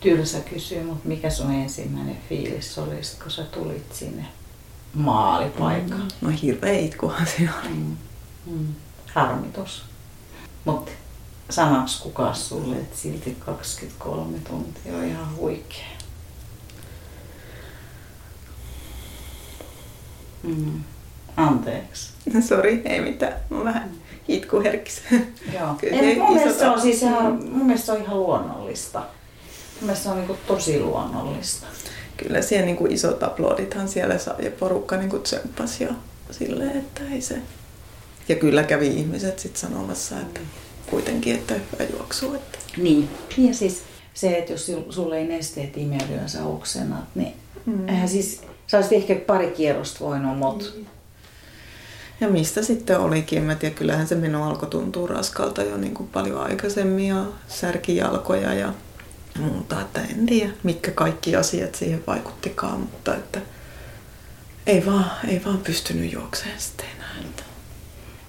Tylsä kysyä, mutta mikä sun ensimmäinen fiilis oli, kun sä tulit sinne maalipaikkaan? Mm, no hirveä itkuhan se oli. Mm. Mm. Harmitus. Mutta sanaks kukaan sulle, että silti 23 tuntia on ihan huikea? Mm. Anteeksi. No sori, ei mitään. Mä vähän hitkuherkkis. Joo. En, mun, mielestä se on siis ihan, mun mielestä se on ihan luonnollista. Mun mielestä se on niin tosi luonnollista. Kyllä siellä niin isot aplodithan siellä saa ja porukka niin tsemppasi ja silleen, että ei se. Ja kyllä kävi ihmiset sitten sanomassa, että kuitenkin, että hyvä juoksu. Että... Niin. Ja siis se, että jos sulle ei nesteet imeydy ja sä oksennat, niin mm. eihän siis, sä olisit ehkä pari kierrosta voinut, mutta... Niin. Ja mistä sitten olikin, mä tiedä, kyllähän se meno alkoi tuntua raskalta jo niin kuin paljon aikaisemmin ja särkijalkoja ja muuta, että en tiedä, mitkä kaikki asiat siihen vaikuttikaan, mutta että ei vaan, ei vaan pystynyt juokseen sitten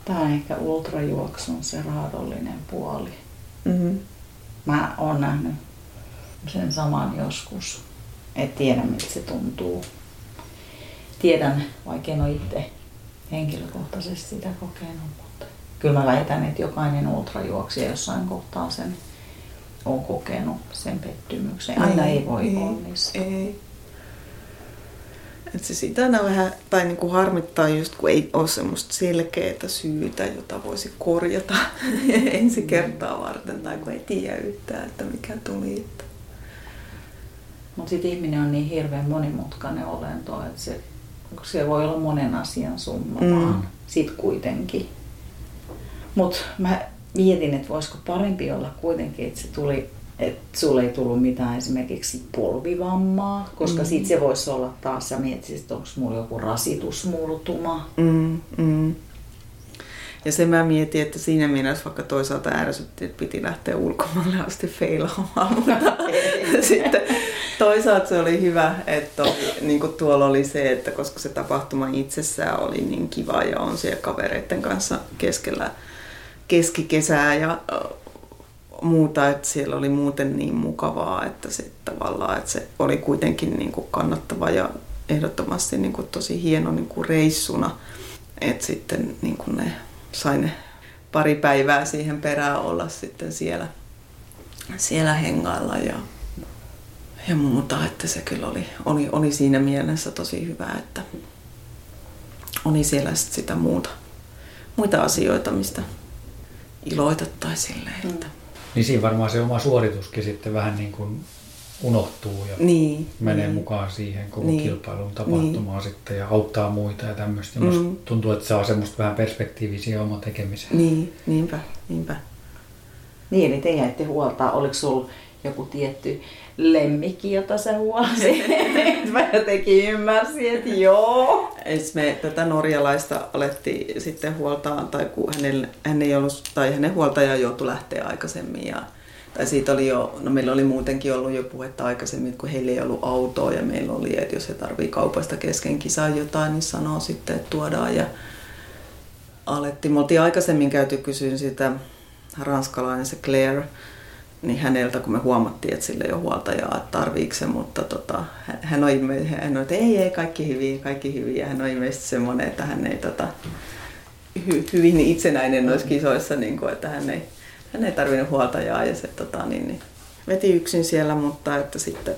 tämä on ehkä ultrajuoksun se raadollinen puoli. Mm-hmm. Mä oon nähnyt sen saman joskus. Et tiedä, miltä se tuntuu. Tiedän, vaikka en ole itse henkilökohtaisesti sitä kokenut, mutta kyllä mä väitän, että jokainen ultrajuoksija jossain kohtaa sen on kokenut sen pettymyksen. Aina ei, ei voi ei, onnistua. Ei. Et se sitä aina vähän, tai niinku harmittaa just kun ei ole semmoista selkeää syytä, jota voisi korjata ensi kertaa varten, tai kun ei tiedä yhtään, että mikä tuli. Mutta sitten ihminen on niin hirveän monimutkainen olento, että se, se voi olla monen asian summa mm. vaan sit kuitenkin. Mutta mä mietin, että voisiko parempi olla kuitenkin, että se tuli että sulle ei tullut mitään esimerkiksi polvivammaa, koska mm. sitten se voisi olla taas, sä mietit, että onko mulla joku rasitusmurtuma. Mm, mm. Ja se mä mietin, että siinä mielessä vaikka toisaalta ärsytti, että piti lähteä ulkomaille asti feilaamaan, mutta sitten toisaalta se oli hyvä, että niin kuin tuolla oli se, että koska se tapahtuma itsessään oli niin kiva ja on siellä kavereiden kanssa keskellä keskikesää ja muuta, että siellä oli muuten niin mukavaa, että se tavallaan, että se oli kuitenkin niin kuin kannattava ja ehdottomasti niin kuin tosi hieno niin kuin reissuna. Että sitten niin kuin ne sai ne pari päivää siihen perään olla sitten siellä, siellä hengailla ja, ja muuta, että se kyllä oli, oli, oli siinä mielessä tosi hyvä, että oli siellä sit sitä muuta, muita asioita, mistä iloita tai silleen, että mm niin siinä varmaan se oma suorituskin sitten vähän niin kuin unohtuu ja niin, menee niin. mukaan siihen koko niin, kilpailun tapahtumaan niin. sitten ja auttaa muita ja tämmöistä. Mm. tuntuu, että saa semmoista vähän perspektiiviä siihen omaan tekemiseen. Niin, niinpä, niinpä. Niin, eli te jäitte huolta. Oliko sulla joku tietty lemmikki, jota sä huolsi? Mä jotenkin ymmärsin, että joo. Et me tätä norjalaista alettiin sitten huoltaa, tai kun hänellä, hän ei ollut, tai hänen huoltaja joutui lähteä aikaisemmin. Ja, tai siitä oli jo, no meillä oli muutenkin ollut jo puhetta aikaisemmin, kun heillä ei ollut autoa ja meillä oli, että jos he tarvii kaupasta kesken kisaa jotain, niin sanoo sitten, että tuodaan. Ja alettiin, me oltiin aikaisemmin käyty kysyä sitä ranskalainen se Claire, niin häneltä, kun me huomattiin, että sille ei ole huoltajaa, että tarviiko se, mutta tota, hän, on, hän on, että ei, ei, kaikki hyvin, kaikki hyvin, ja hän on ilmeisesti semmoinen, että hän ei tota, hy, hyvin itsenäinen noissa kisoissa, niin kuin, että hän ei, hän ei tarvinnut huoltajaa, ja se tota, niin, niin, veti yksin siellä, mutta että sitten,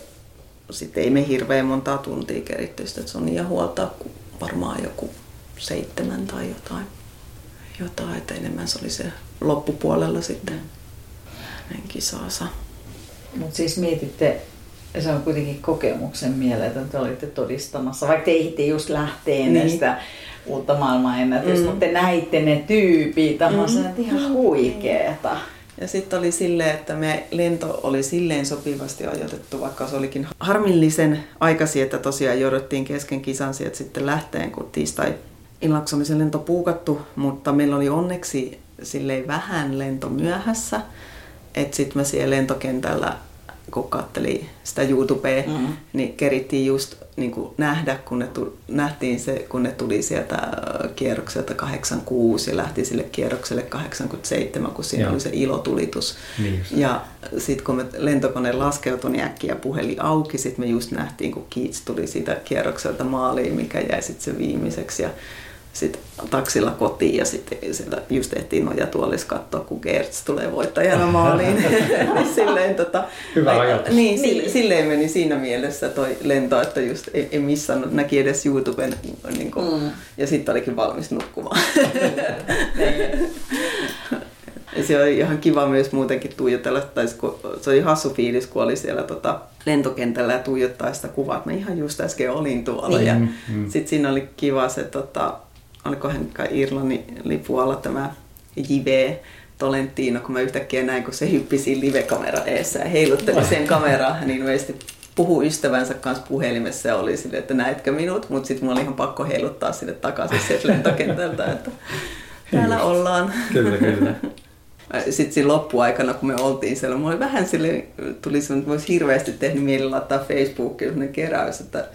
sitten ei me hirveän montaa tuntia keritty että se on niin huoltaa kuin varmaan joku seitsemän tai jotain, jotain että enemmän se oli se loppupuolella sitten hänen kisaansa. Mutta siis mietitte, se on kuitenkin kokemuksen mieleen, että te olitte todistamassa, vaikka te ehditte just lähteä niin. sitä uutta maailmanennätystä, mm. mutta te näitte ne tyypit, mm. se on ihan huikeeta. Ja sitten oli silleen, että me lento oli silleen sopivasti ajoitettu, vaikka se olikin harmillisen aikaisin, että tosiaan jouduttiin kesken kisan sieltä sitten lähteen, kun tiistai illaksi oli se lento puukattu, mutta meillä oli onneksi silleen vähän lento myöhässä. Että sitten mä siellä lentokentällä, kun katselin sitä YouTubea, mm. niin kerittiin just niin kuin nähdä, kun ne tu- nähtiin se, kun ne tuli sieltä kierrokselta 86 ja lähti sille kierrokselle 87, kun siinä Joo. oli se ilotulitus. Niin ja sitten kun me lentokone laskeutui, niin äkkiä puhelin auki. Sitten me just nähtiin, kun Keats tuli siitä kierrokselta maaliin, mikä jäi sitten se viimeiseksi. Ja sitten taksilla kotiin ja sitten sillä just tehtiin nojatuolissa katsoa, kun Gertz tulee voittajana maaliin. Niin silleen, tota, Hyvä ajatus. Niin, niin. silleen meni siinä mielessä toi lento, että just ei, ei missannut, näki edes YouTuben niin kuin, mm. ja sitten olikin valmis nukkumaan. ja se oli ihan kiva myös muutenkin tuijotella, tai se oli hassu fiilis, kun oli siellä tota, lentokentällä ja tuijottaa sitä kuvaa, että mä ihan just äsken olin tuolla. Mm, ja mm. sitten siinä oli kiva se tota, olikohan Irlannin lipualla tämä JV Tolentino, kun mä yhtäkkiä näin, kun se hyppi siinä live-kamera eessä ja heilutteli sen kameraa, niin ilmeisesti puhui ystävänsä kanssa puhelimessa ja oli sille, että näetkö minut, mutta sitten mulla oli ihan pakko heiluttaa sinne takaisin sieltä lentokentältä, että täällä ollaan. Kyllä, kyllä. Sitten siinä loppuaikana, kun me oltiin siellä, mulla oli vähän sille, tuli semmoinen, että olisi hirveästi tehnyt mieli laittaa Facebookiin keräys, että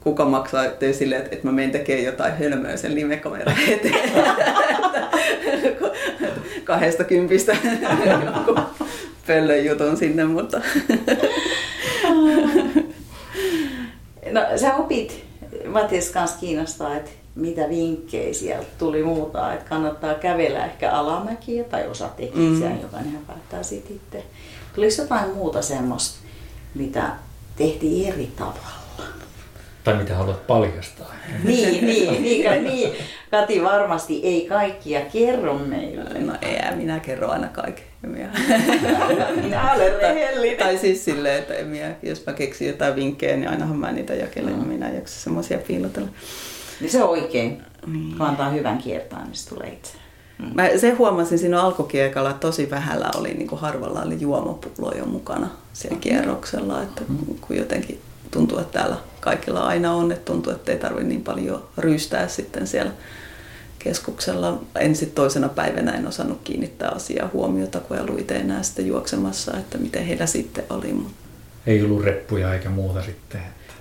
kuka maksaa sille, että, että mä menen tekemään jotain hölmöä sen limekameran eteen. Kahdesta kympistä pöllön jutun sinne, mutta... no sä opit, Matias kanssa kiinnostaa, että mitä vinkkejä sieltä tuli muuta, että kannattaa kävellä ehkä alamäkiä tai osa teki mm. jokainen päättää siitä itse. Tuliko jotain muuta semmoista, mitä tehtiin eri tavalla? Tai mitä haluat paljastaa. niin, niin, niin, niin. Kati varmasti ei kaikkia kerro meille. No ei, minä kerro aina kaiken. Minä, minä olen rehellinen. Tai siis silleen, että en minä, jos mä keksin jotain vinkkejä, niin ainahan mä niitä jakelen mm. minä jaksa semmoisia piilotella. Niin se on oikein. Niin. Kun antaa hyvän kiertaan, niin se tulee itse. Mm. Mä se huomasin siinä alkukiekalla, että tosi vähällä oli, niin kuin harvalla oli juomapulloja mukana siellä kierroksella, että mm. kun jotenkin tuntuu, että täällä kaikilla aina on, että tuntuu, että ei tarvitse niin paljon ryystää sitten siellä keskuksella. Ensin toisena päivänä en osannut kiinnittää asiaa huomiota, kun ei ollut enää sitten juoksemassa, että miten heillä sitten oli. Ei ollut reppuja eikä muuta sitten?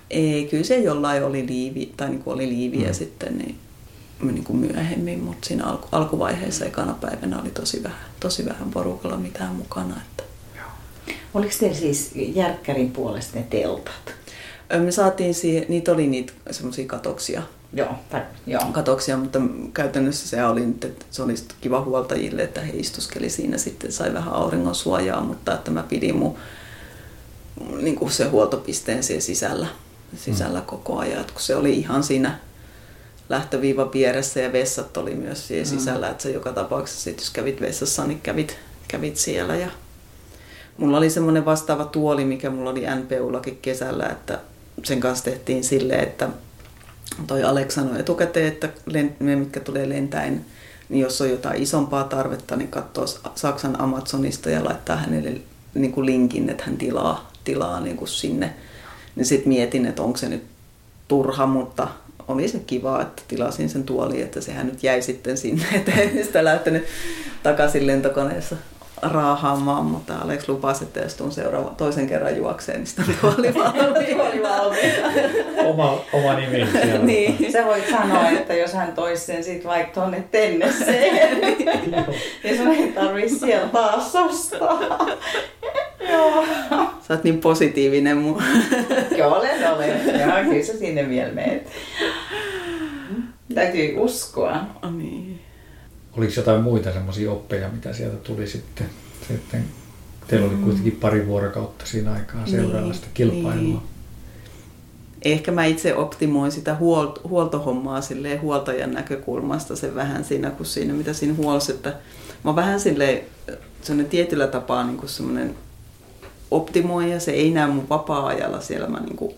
Ei, kyllä se jollain oli liivi, tai niin kuin oli liiviä mm. sitten niin, niin kuin myöhemmin, mutta siinä alku, alkuvaiheessa ekana päivänä oli tosi vähän, tosi vähän porukalla mitään mukana. Että. Oliko teillä siis Järkkärin puolesta ne teltat? Me saatiin siihen, niitä oli niitä semmoisia katoksia. Joo, tai, joo. Katoksia, mutta käytännössä se oli nyt, että se oli kiva huoltajille, että he istuskeli siinä sitten, sai vähän auringon suojaa, mutta että mä pidin mun niin kuin se huoltopisteen siellä sisällä, sisällä mm. koko ajan, kun se oli ihan siinä lähtöviiva vieressä ja vessat oli myös siellä mm. sisällä, että se joka tapauksessa sit, jos kävit vessassa, niin kävit, kävit siellä ja mulla oli semmoinen vastaava tuoli, mikä mulla oli NPUllakin kesällä, että sen kanssa tehtiin silleen, että toi Alex sanoi etukäteen, että ne, mitkä tulee lentäen, niin jos on jotain isompaa tarvetta, niin katsoo Saksan Amazonista ja laittaa hänelle niin kuin linkin, että hän tilaa, tilaa niin kuin sinne. Niin sitten mietin, että onko se nyt turha, mutta oli se kiva, että tilasin sen tuoli, että sehän nyt jäi sitten sinne, että en sitä lähtenyt takaisin lentokoneessa raahaamaan, mutta Alex lupasi, että jos tuun seuraava, toisen kerran juokseen, niin sitä tuoli valmiina. oma, oma nimi siellä. niin. Sä voit sanoa, että jos hän toisi sen sit vaikka tuonne Tennesseen, niin sun ei tarvitse siellä taas ostaa. Joo. Sä oot niin positiivinen mun. Joo, olen, olen. Joo, kyllä sä sinne vielä meet. Täytyy uskoa. Niin. Oliko jotain muita semmoisia oppeja, mitä sieltä tuli sitten? sitten teillä oli kuitenkin pari vuorokautta siinä aikaa seurailla niin, sitä kilpailua. Niin. Ehkä mä itse optimoin sitä huolt- huoltohommaa silleen huoltajan näkökulmasta sen vähän siinä kuin siinä, mitä siinä huolsi. Että mä vähän silleen, sellainen tietyllä tapaa niin kuin semmoinen optimoija, se ei näy mun vapaa-ajalla siellä, mä niin kuin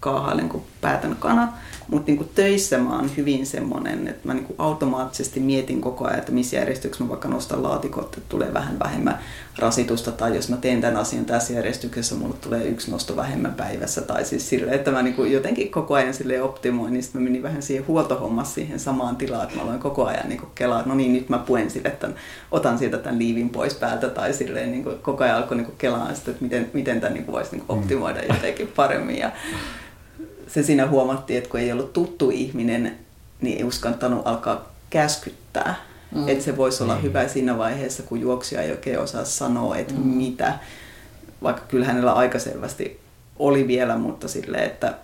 kaahailen kuin päätän kana. Mutta niinku töissä mä oon hyvin semmoinen, että mä niinku automaattisesti mietin koko ajan, että missä järjestyksessä mä vaikka nostan laatikot, että tulee vähän vähemmän rasitusta. Tai jos mä teen tämän asian tässä järjestyksessä, mulle tulee yksi nosto vähemmän päivässä. Tai siis sille, että mä niinku jotenkin koko ajan sille optimoin, niin sitten mä menin vähän siihen huoltohommassa siihen samaan tilaan, että mä aloin koko ajan niinku kelaa, no niin nyt mä puen sille, että otan sieltä tämän liivin pois päältä. Tai silleen niinku koko ajan alkoi niinku kelaa sitä, että miten, miten tämän niinku voisi niinku optimoida jotenkin paremmin. Ja, se siinä huomattiin, että kun ei ollut tuttu ihminen, niin ei uskaltanut alkaa käskyttää. Mm. Että se voisi olla mm. hyvä siinä vaiheessa, kun juoksija ei oikein osaa sanoa, että mm. mitä. Vaikka kyllä hänellä aika selvästi oli vielä, mutta sille, että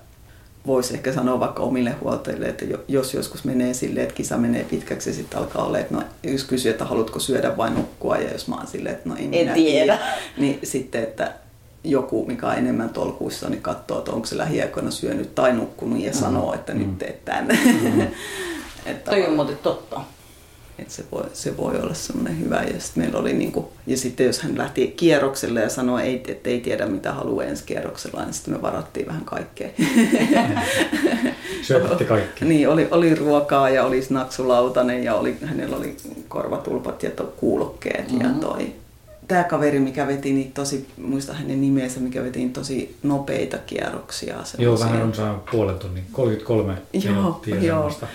voisi ehkä sanoa vaikka omille huoltajille, että jos joskus menee silleen, että kisa menee pitkäksi ja sitten alkaa olla, että no, jos kysyy, että haluatko syödä vai nukkua ja jos mä oon silleen, että no en, en tiedä, niin sitten, että joku, mikä on enemmän tolkuissa, niin katsoo, että onko se lähiaikoina syönyt tai nukkunut ja mm. sanoo, että nyt mm. teet tänne. Mm. että Toi on muuten totta. Että se, voi, se voi olla semmoinen hyvä. Ja sitten meillä oli niinku, ja sitten jos hän lähti kierrokselle ja sanoi, että ei tiedä mitä haluaa ensi kierroksella, niin sitten me varattiin vähän kaikkea. Syötitte kaikki? niin, oli, oli ruokaa ja oli snaksulautanen ja oli, hänellä oli korvatulpat ja kuulokkeet mm-hmm. ja toi tämä kaveri, mikä veti niin tosi, muista hänen nimensä, mikä veti niin tosi nopeita kierroksia. Semmosia. Joo, vähän on saa puolen tunnin, 33 joo, minuuttia joo. Semmoista.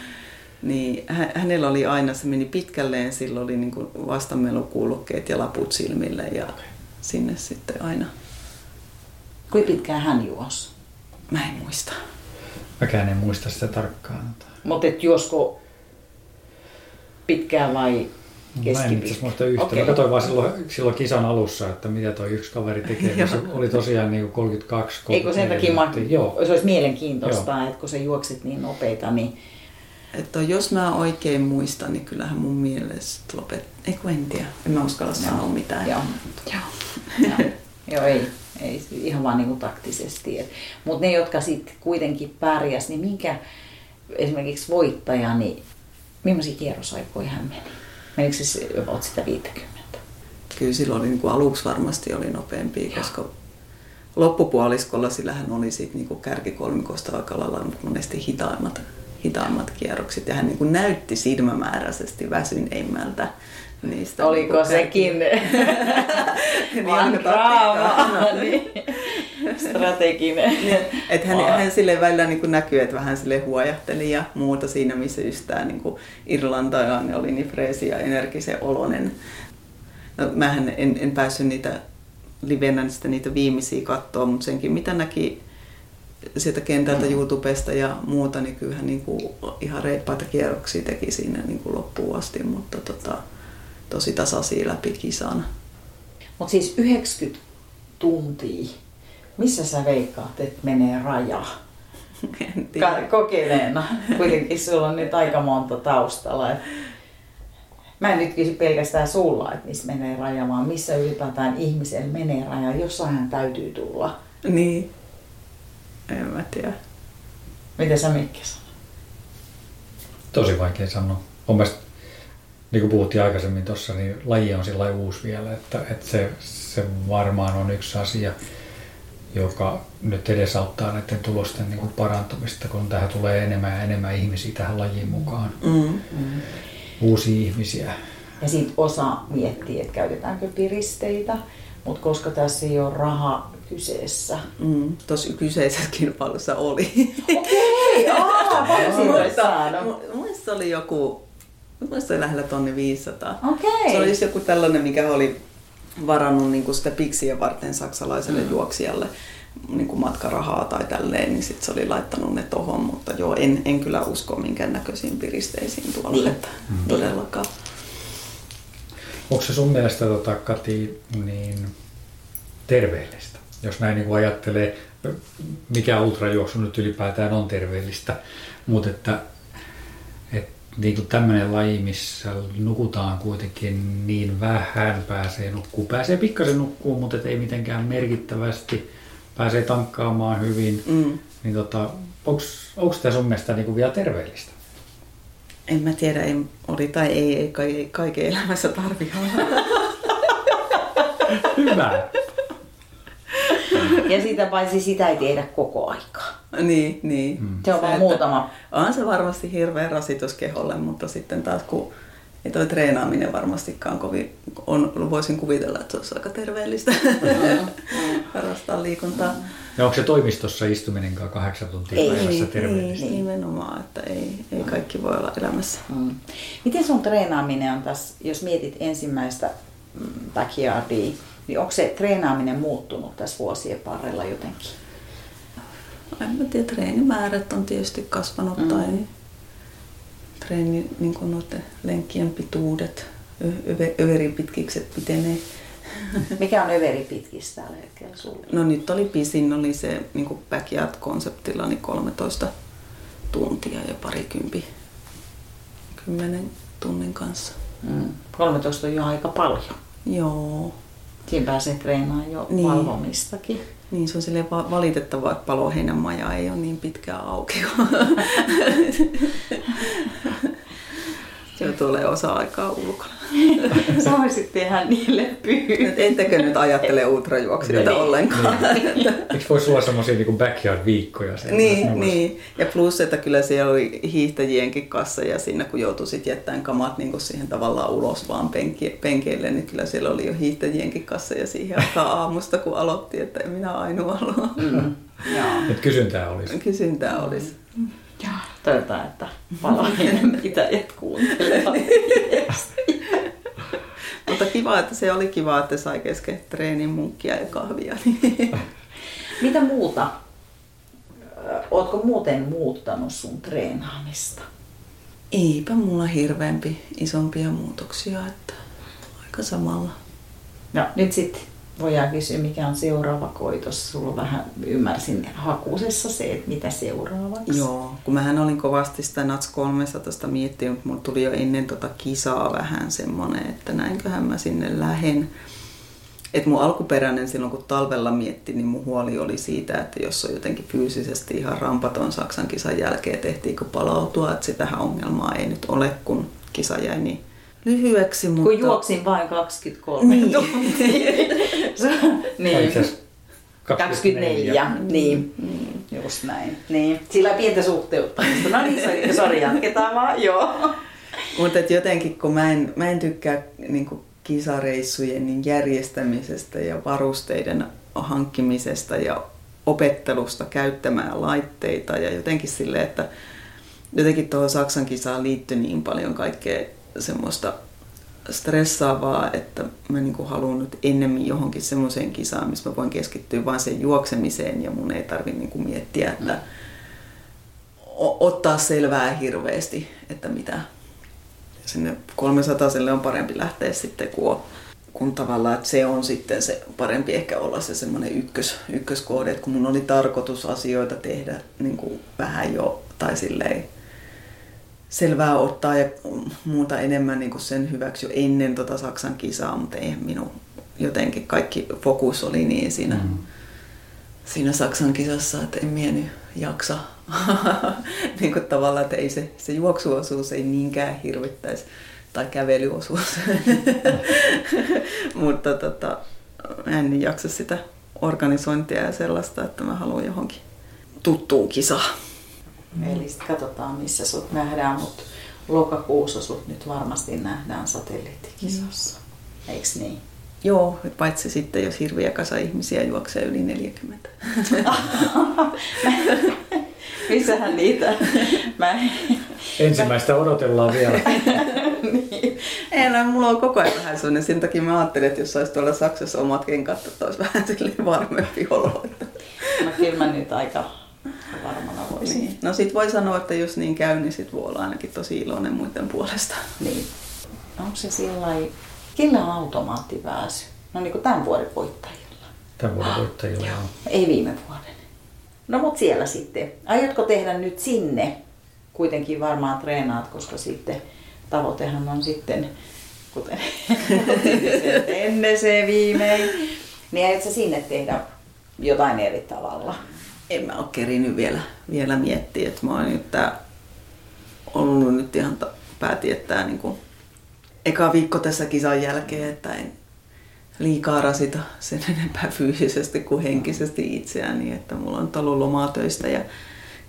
Niin, hänellä oli aina, se meni pitkälleen, sillä oli niin vastamelukuulokkeet ja laput silmille ja okay. sinne sitten aina. Kuinka pitkään hän juosi? Mä en muista. Mäkään en muista sitä tarkkaan. Mutta juosko pitkään vai Mä en itse muista yhtä. Okay. Mä katsoin vaan silloin, silloin kisan alussa, että mitä toi yksi kaveri tekee. se oli tosiaan niin 32 Eikö sen takia mä, Joo. se olisi mielenkiintoista, Joo. että kun sä juoksit niin nopeita, niin... Että jos mä oikein muistan, niin kyllähän mun mielestä lopet... Ei kun en tiedä. En mä uskalla Joo. sanoa mitään. Joo. Joo. Joo, ei, ei ihan vaan niin kuin taktisesti. Mutta ne, jotka sitten kuitenkin pärjäs, niin minkä esimerkiksi voittaja, niin millaisia kierrosaikoja hän meni? Menikö se about sitä 50? Kyllä silloin niin kuin aluksi varmasti oli nopeampi, koska loppupuoliskolla sillähän oli sit niin kuin kärkikolmikosta aika lailla monesti hitaimmat, hitaimmat kierrokset. Ja hän niin kuin näytti silmämääräisesti väsyneimmältä niistä. Oliko niin sekin niin, draama? niin. strateginen. Että hän, hän sille välillä niin kuin näkyy, että vähän sille huojahteli ja muuta siinä, missä just tämä niin irlantilainen oli niin freesi ja energisen oloinen. No, mähän en, en päässyt niitä livenä sitä niitä viimeisiä katsoa, mutta senkin mitä näki sieltä kentältä mm. YouTubesta ja muuta, niin kyllähän niin kuin ihan reippaita kierroksia teki siinä niin kuin loppuun asti, mutta tota, tosi tasaisia läpi kisan. Mutta siis 90 tuntia, missä sä veikkaat, että menee raja? Kokeileena. Kuitenkin sulla on nyt aika monta taustalla. Et mä en nyt kysy pelkästään sulla, että missä menee raja, vaan missä ylipäätään ihmisellä menee raja. Jossain täytyy tulla. Niin. En mä tiedä. Miten sä Mikki sanoo? Tosi vaikea sanoa. Mun mielestä, niin kuin puhuttiin aikaisemmin tuossa, niin laji on sillä uusi vielä, että, että se, se varmaan on yksi asia, joka nyt edesauttaa näiden tulosten niin kuin parantumista, kun tähän tulee enemmän ja enemmän ihmisiä tähän lajiin mukaan. Mm. Mm. Uusia ihmisiä. Ja sitten osa miettii, että käytetäänkö piristeitä, mutta koska tässä ei ole raha kyseessä. Mm, Tuossa kyseisessä kilpailussa oli. Okei, okay, paljon olisi saanut? Mielestäni oli joku, mielestäni oli lähellä tonni 500. Okay. Se oli joku tällainen, mikä oli varannut niin kuin sitä piksiä varten saksalaiselle mm. juoksijalle niin kuin matkarahaa tai tälleen, niin sitten se oli laittanut ne tohon, mutta joo, en, en kyllä usko minkään näköisiin piristeisiin tuolla, niin. että mm. todellakaan. Onko se sun mielestä, tota, Kati, niin terveellistä? Jos näin niin ajattelee, mikä ultrajuoksu nyt ylipäätään on terveellistä, mutta että niin kuin tämmöinen laji, missä nukutaan kuitenkin niin vähän, pääsee nukkuu, pääsee pikkasen nukkuu, mutta ei mitenkään merkittävästi, pääsee tankkaamaan hyvin, mm. niin tota, onko tämä sun mielestä niin kuin vielä terveellistä? En mä tiedä, ei, oli tai ei, ei, ei kaiken elämässä tarvi Hyvä. Ja sitä paitsi sitä ei tiedä koko aikaa. Niin, niin. Mm. Se on vaan muutama. On se varmasti hirveä rasitus keholle, mutta sitten taas kun ei toi treenaaminen varmastikaan kovin, on, voisin kuvitella, että se olisi aika terveellistä mm. harrastaa liikuntaa. Ja onko se toimistossa istuminenkaan kahdeksan tuntia ei, päivässä terveellistä? Ei, nimenomaan, että ei, ei kaikki voi olla elämässä. Mm. Miten sun treenaaminen on tässä, jos mietit ensimmäistä mm, backyardia, niin onko se treenaaminen muuttunut tässä vuosien varrella jotenkin? En mä tiedä, treenimäärät on tietysti kasvanut mm. tai treeni, niin kuin noiden lenkkien pituudet, överin pitkikset pitenee. Mikä on överi pitkistä tällä hetkellä sulle? No nyt oli pisin, oli se niin backyard-konseptilla niin 13 tuntia ja parikympi kymmenen tunnin kanssa. Mm. 13 on jo aika paljon. Joo. Siinä pääsee treenaamaan jo niin. valvomistakin. Niin, se on silleen valitettavaa, että paloheinän maja ei ole niin pitkään auki. Se tulee osa-aikaa ulkona. Sä voisit tehdä niille pyyn. Entäkö nyt ajattele ultrajuoksijoita niin. ollenkaan? Niin. Eikö voisi olla semmoisia niin backyard-viikkoja? Niin, niin, ja plus, että kyllä siellä oli hiihtäjienkin kanssa ja siinä kun joutui sitten jättämään kamat niin siihen tavallaan ulos vaan penki, penkeille, niin kyllä siellä oli jo hiihtäjienkin kanssa ja siihen aikaan aamusta kun aloitti, että en minä ainoa ollut. Mm. Kysyntää olisi. Kysyntää olisi. Mm. Joo, toivotaan, että palainen pitäjät kuuntelevat Mutta kiva, että se oli kiva, että sai kesken treenin munkkia ja kahvia. Mitä muuta? Oletko muuten muuttanut sun treenaamista? Eipä mulla hirveämpi isompia muutoksia, että aika samalla. No nyt sitten voidaan kysyä, mikä on seuraava koitos. Sulla vähän ymmärsin hakusessa se, että mitä seuraavaksi. Joo, kun mähän olin kovasti sitä Nats 300 miettinyt, mutta mulla tuli jo ennen tota kisaa vähän semmonen, että näinköhän mä sinne lähen. Et mun alkuperäinen silloin, kun talvella mietti, niin mun huoli oli siitä, että jos on jotenkin fyysisesti ihan rampaton Saksan kisan jälkeen, tehtiinkö palautua, että sitähän ongelmaa ei nyt ole, kun kisa jäi niin lyhyeksi. Mutta... Kun juoksin vain 23 niin. tuntia. niin. 24, niin. Mm. Just näin. Niin. Sillä pientä suhteuttamista. No niin, sori, sori jatketaan vaan, joo. Mutta jotenkin kun mä en, mä en tykkää niin kisareissujen niin järjestämisestä ja varusteiden hankkimisesta ja opettelusta käyttämään laitteita ja jotenkin sille, että jotenkin tuohon Saksan kisaan liittyi niin paljon kaikkea semmoista stressaavaa, että mä niin haluan nyt ennemmin johonkin semmoiseen kisaan, missä mä voin keskittyä vain sen juoksemiseen ja mun ei tarvitse niin miettiä, että mm. ottaa selvää hirveästi, että mitä sinne 300 on parempi lähteä sitten, kun, kun tavallaan, että se on sitten se parempi ehkä olla se semmoinen ykkös, ykköskohde, että kun mun oli tarkoitus asioita tehdä niin kuin vähän jo tai silleen selvää ottaa ja muuta enemmän niin kuin sen hyväksi jo ennen tota Saksan kisaa, mutta ei minun jotenkin kaikki fokus oli niin siinä, mm. siinä Saksan kisassa, että en mieni jaksa. niin kuin tavallaan, että ei se, se juoksuosuus ei niinkään hirvittäisi tai kävelyosuus. mutta tota, en jaksa sitä organisointia ja sellaista, että mä haluan johonkin tuttuun kisaan. Mm. Eli sitten katsotaan, missä sut nähdään, mutta lokakuussa sut nyt varmasti nähdään satelliittikisassa. Mm. Eiks niin? Joo, paitsi sitten jos hirviä kasa ihmisiä juoksee yli 40. Missähän niitä? Mä... Ensimmäistä odotellaan vielä. niin. Ei, no, mulla on koko ajan vähän sellainen. Sen takia mä ajattelin, että jos olisi tuolla Saksassa omat kenkat, että olisi vähän varmempi olo. no kyllä mä nyt aika voisin. Niin. No sit voi sanoa, että jos niin käy, niin sit voi olla ainakin tosi iloinen muiden puolesta. Niin. Onko se sillä kellä on automaattiväsy? No niin kuin tämän vuoden voittajilla. Tämän vuoden voittajilla, joo. Ei viime vuoden. No mut siellä sitten. Aiotko tehdä nyt sinne? Kuitenkin varmaan treenaat, koska sitten tavoitehan on sitten, kuten ennen se viimein, niin aiotko sinne tehdä jotain eri tavalla? En mä ole kerinyt vielä, vielä miettiä, että mä oon nyt tää, ollut nyt ihan päätin, että tää niinku, eka viikko tässä kisan jälkeen, että en liikaa rasita sen enempää fyysisesti kuin henkisesti itseäni, että mulla on ollut lomaa töistä ja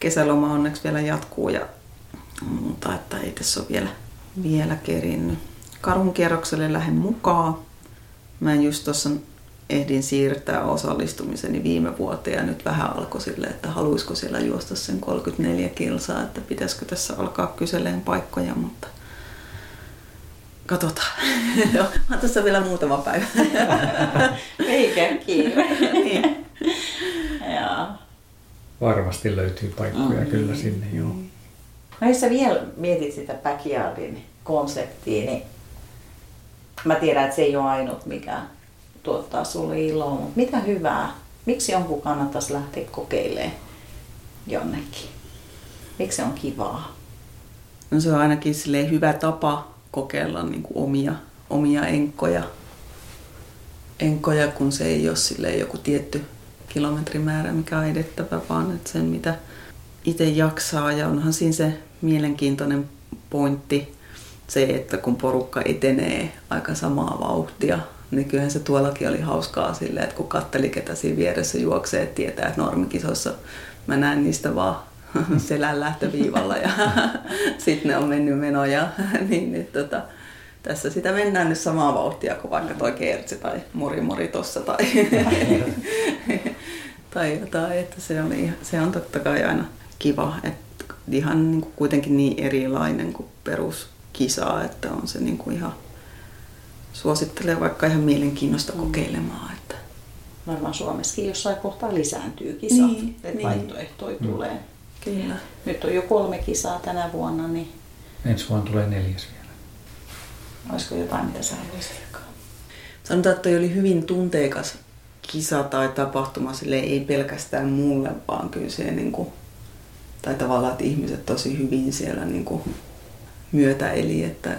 kesäloma onneksi vielä jatkuu ja mutta että ei tässä ole vielä, vielä kerinnyt. Karun kierrokselle lähden mukaan. Mä just tuossa ehdin siirtää osallistumiseni viime vuoteen ja nyt vähän alkoi sille, että haluaisiko siellä juosta sen 34 kilsaa, että pitäisikö tässä alkaa kyseleen paikkoja, mutta katsotaan. Mä tässä vielä muutama päivä. Eikä kiire. niin. Varmasti löytyy paikkoja mm. kyllä sinne, joo. No jos sä vielä mietit sitä backyardin konseptia, niin mä tiedän, että se ei ole ainut mikä tuottaa sulle iloa, mutta mitä hyvää? Miksi jonkun kannattaisi lähteä kokeilemaan jonnekin? Miksi se on kivaa? No se on ainakin hyvä tapa kokeilla niin kuin omia, omia enkkoja. enkkoja, kun se ei ole joku tietty kilometrimäärä, mikä on edettävä, vaan että sen mitä itse jaksaa. Ja onhan siinä se mielenkiintoinen pointti, se, että kun porukka etenee aika samaa vauhtia, niin kyllähän se tuollakin oli hauskaa silleen, että kun katteli ketä siinä vieressä juoksee, että tietää, että normikisoissa mä näen niistä vaan selän lähtöviivalla ja sitten ne on mennyt menoja. niin, niin tota, tässä sitä mennään nyt samaa vauhtia kuin vaikka toi Kertsi tai Mori tossa tai, tai jotain, että se, oli, se on totta kai aina kiva, että ihan niin kuin kuitenkin niin erilainen kuin peruskisa, että on se niin kuin ihan suosittelen vaikka ihan mielenkiinnosta mm. kokeilemaan. Että... Varmaan Suomessakin jossain kohtaa lisääntyy kisat, niin, että niin. vaihtoehtoja mm. tulee. Kyllä. Nyt on jo kolme kisaa tänä vuonna. Niin... Ensi vuonna tulee neljäs vielä. Olisiko jotain, mitä sä haluaisit? Sanotaan, että toi oli hyvin tunteikas kisa tai tapahtuma, sille ei pelkästään mulle, vaan kyllä se niin kuin, tai tavallaan, että ihmiset tosi hyvin siellä niin kuin myötä eli, että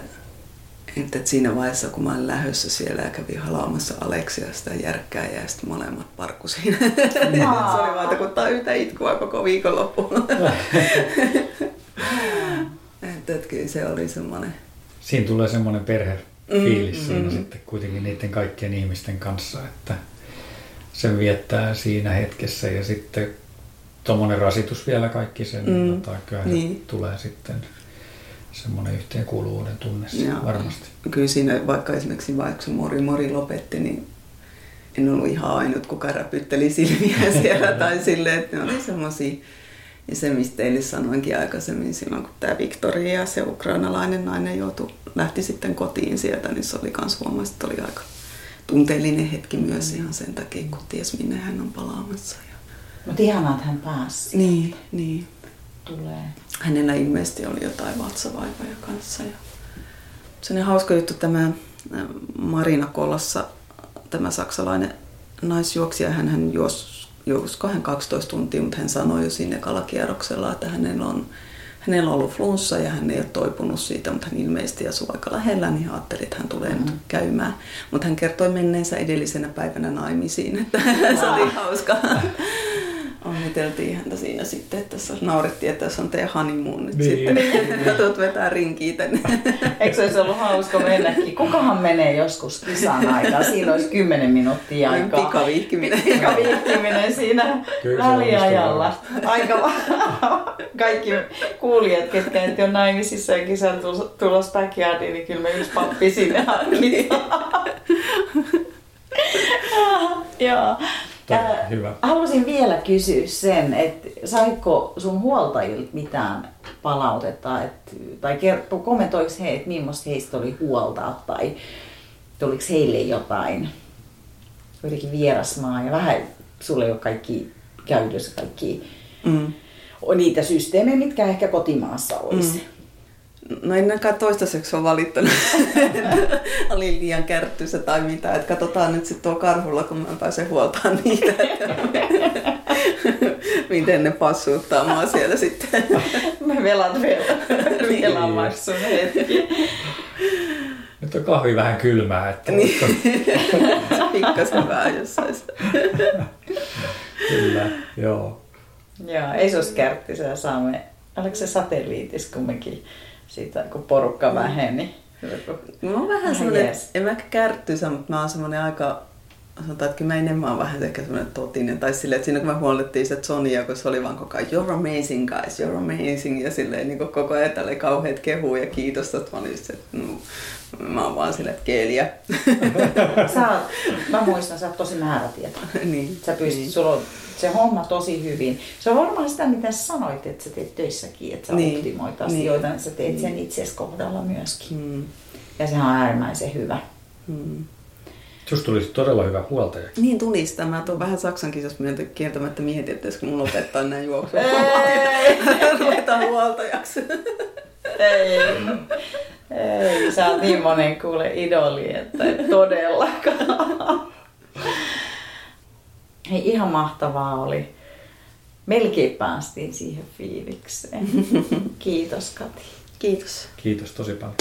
että siinä vaiheessa, kun mä olin lähdössä siellä ja kävin halaamassa Aleksia sitä järkkää ja sitten molemmat parkku siinä. se oli vaan, kun tää yhtä itkua koko viikonloppu. että, että kyllä se oli semmoinen. Siinä tulee semmoinen perhefiilis mm, siinä mm. sitten kuitenkin niiden kaikkien ihmisten kanssa, että sen viettää siinä hetkessä ja sitten tuommoinen rasitus vielä kaikki sen, mm, tota, niin. tulee sitten semmoinen yhteenkuuluvuuden tunne Joo. varmasti. Kyllä siinä vaikka esimerkiksi vaikka se Mori Mori lopetti, niin en ollut ihan ainut, kuka räpytteli silmiä siellä tai silleen, että ne oli semmoisia. Ja se, mistä teille sanoinkin aikaisemmin silloin, kun tämä Victoria ja se ukrainalainen nainen joutui, lähti sitten kotiin sieltä, niin se oli myös huomasi, että oli aika tunteellinen hetki myös ihan sen takia, kun ties minne hän on palaamassa. Mutta ihanaa, että hän pääsi. Niin, niin. Tulee. Hänellä ilmeisesti oli jotain vatsavaivoja kanssa. Ja... Sellainen hauska juttu tämä Marina Kolassa, tämä saksalainen naisjuoksija, hän, hän juosi juoskohan 12 tuntia, mutta hän sanoi jo sinne kalakierroksella, että hänellä on, hänellä on ollut flunssa ja hän ei ole toipunut siitä, mutta hän ilmeisesti asuu aika lähellä, niin ajattelin, että hän tulee mm-hmm. nyt käymään. Mutta hän kertoi menneensä edellisenä päivänä naimisiin, että se oli hauska onniteltiin häntä siinä sitten, että tässä naurettiin, että tässä on teidän honeymoon nyt niin. sitten. Katsot vetää rinkiä tänne. Eikö se olisi ollut hauska mennäkin? Kukahan menee joskus kisan aikaa? Siinä olisi 10 minuuttia niin, aikaa. Pikavihkiminen. Pikavihkiminen siinä väliajalla. Aika kaikki kuulijat, ketkä et ole naimisissa ja kisan tulos backyardiin, niin kyllä me yksi pappi sinne hankitaan. Joo. Äh, hyvä. Haluaisin vielä kysyä sen, että saiko sun huoltajilta mitään palautetta, että, tai kertoo, kommentoiko he, että millaista heistä oli huoltaa, tai tuliko heille jotain, kuitenkin vierasmaa, ja vähän sulle ei ole kaikki käytössä, kaikki mm. niitä systeemejä, mitkä ehkä kotimaassa olisi. Mm. No en ainakaan toistaiseksi ole valittanut, oli liian kärttysä tai mitä. Että katsotaan nyt sitten tuo karhulla, kun mä pääsen huoltaan niitä. Miten ne passuuttaa mua siellä sitten. Mä velat vielä. Vielä maksun hetki. Nyt on kahvi vähän kylmää. Että niin. Pikkasen vähän jossain. Kyllä, joo. Joo, ei se olisi kärttisää saamme. Oliko se satelliitis kumminkin? Siitä kun porukka väheni. Mä oon vähän semmoinen, en mä kärttysä, mutta mä oon semmoinen aika, sanotaan, että mä enemmän vähän ehkä semmoinen totinen. Tai silleen, että siinä kun me huolettiin se Sonia, kun se oli vaan koko ajan, you're amazing guys, you're amazing. Ja silleen niin koko ajan tälle kauheat kehuu ja kiitosta, että mä olin se, että no, mä oon vaan silleen, että keeliä. sä oot, mä muistan, sä oot tosi määrätietoinen. niin. Sä pystyt, niin. sulla on se homma tosi hyvin. Se on varmaan sitä, mitä sä sanoit, että sä teet töissäkin, että sä niin. optimoit asioita, niin. sä teet sen itsesi kohdalla myöskin. Mm. Ja se on äärimmäisen hyvä. Mm. Susta tulisi todella hyvä huoltaja. Niin tulisi tämä. Tuon vähän Saksan kisassa myöntä kieltämättä mietin, että kun mun opettaa näin juoksua. Ruvetaan huoltajaksi. Ei. Ei, sä oot niin monen kuule idoli, että todellakaan. Hei, ihan mahtavaa oli. Melkein päästiin siihen fiilikseen. Kiitos Kati. Kiitos. Kiitos tosi paljon.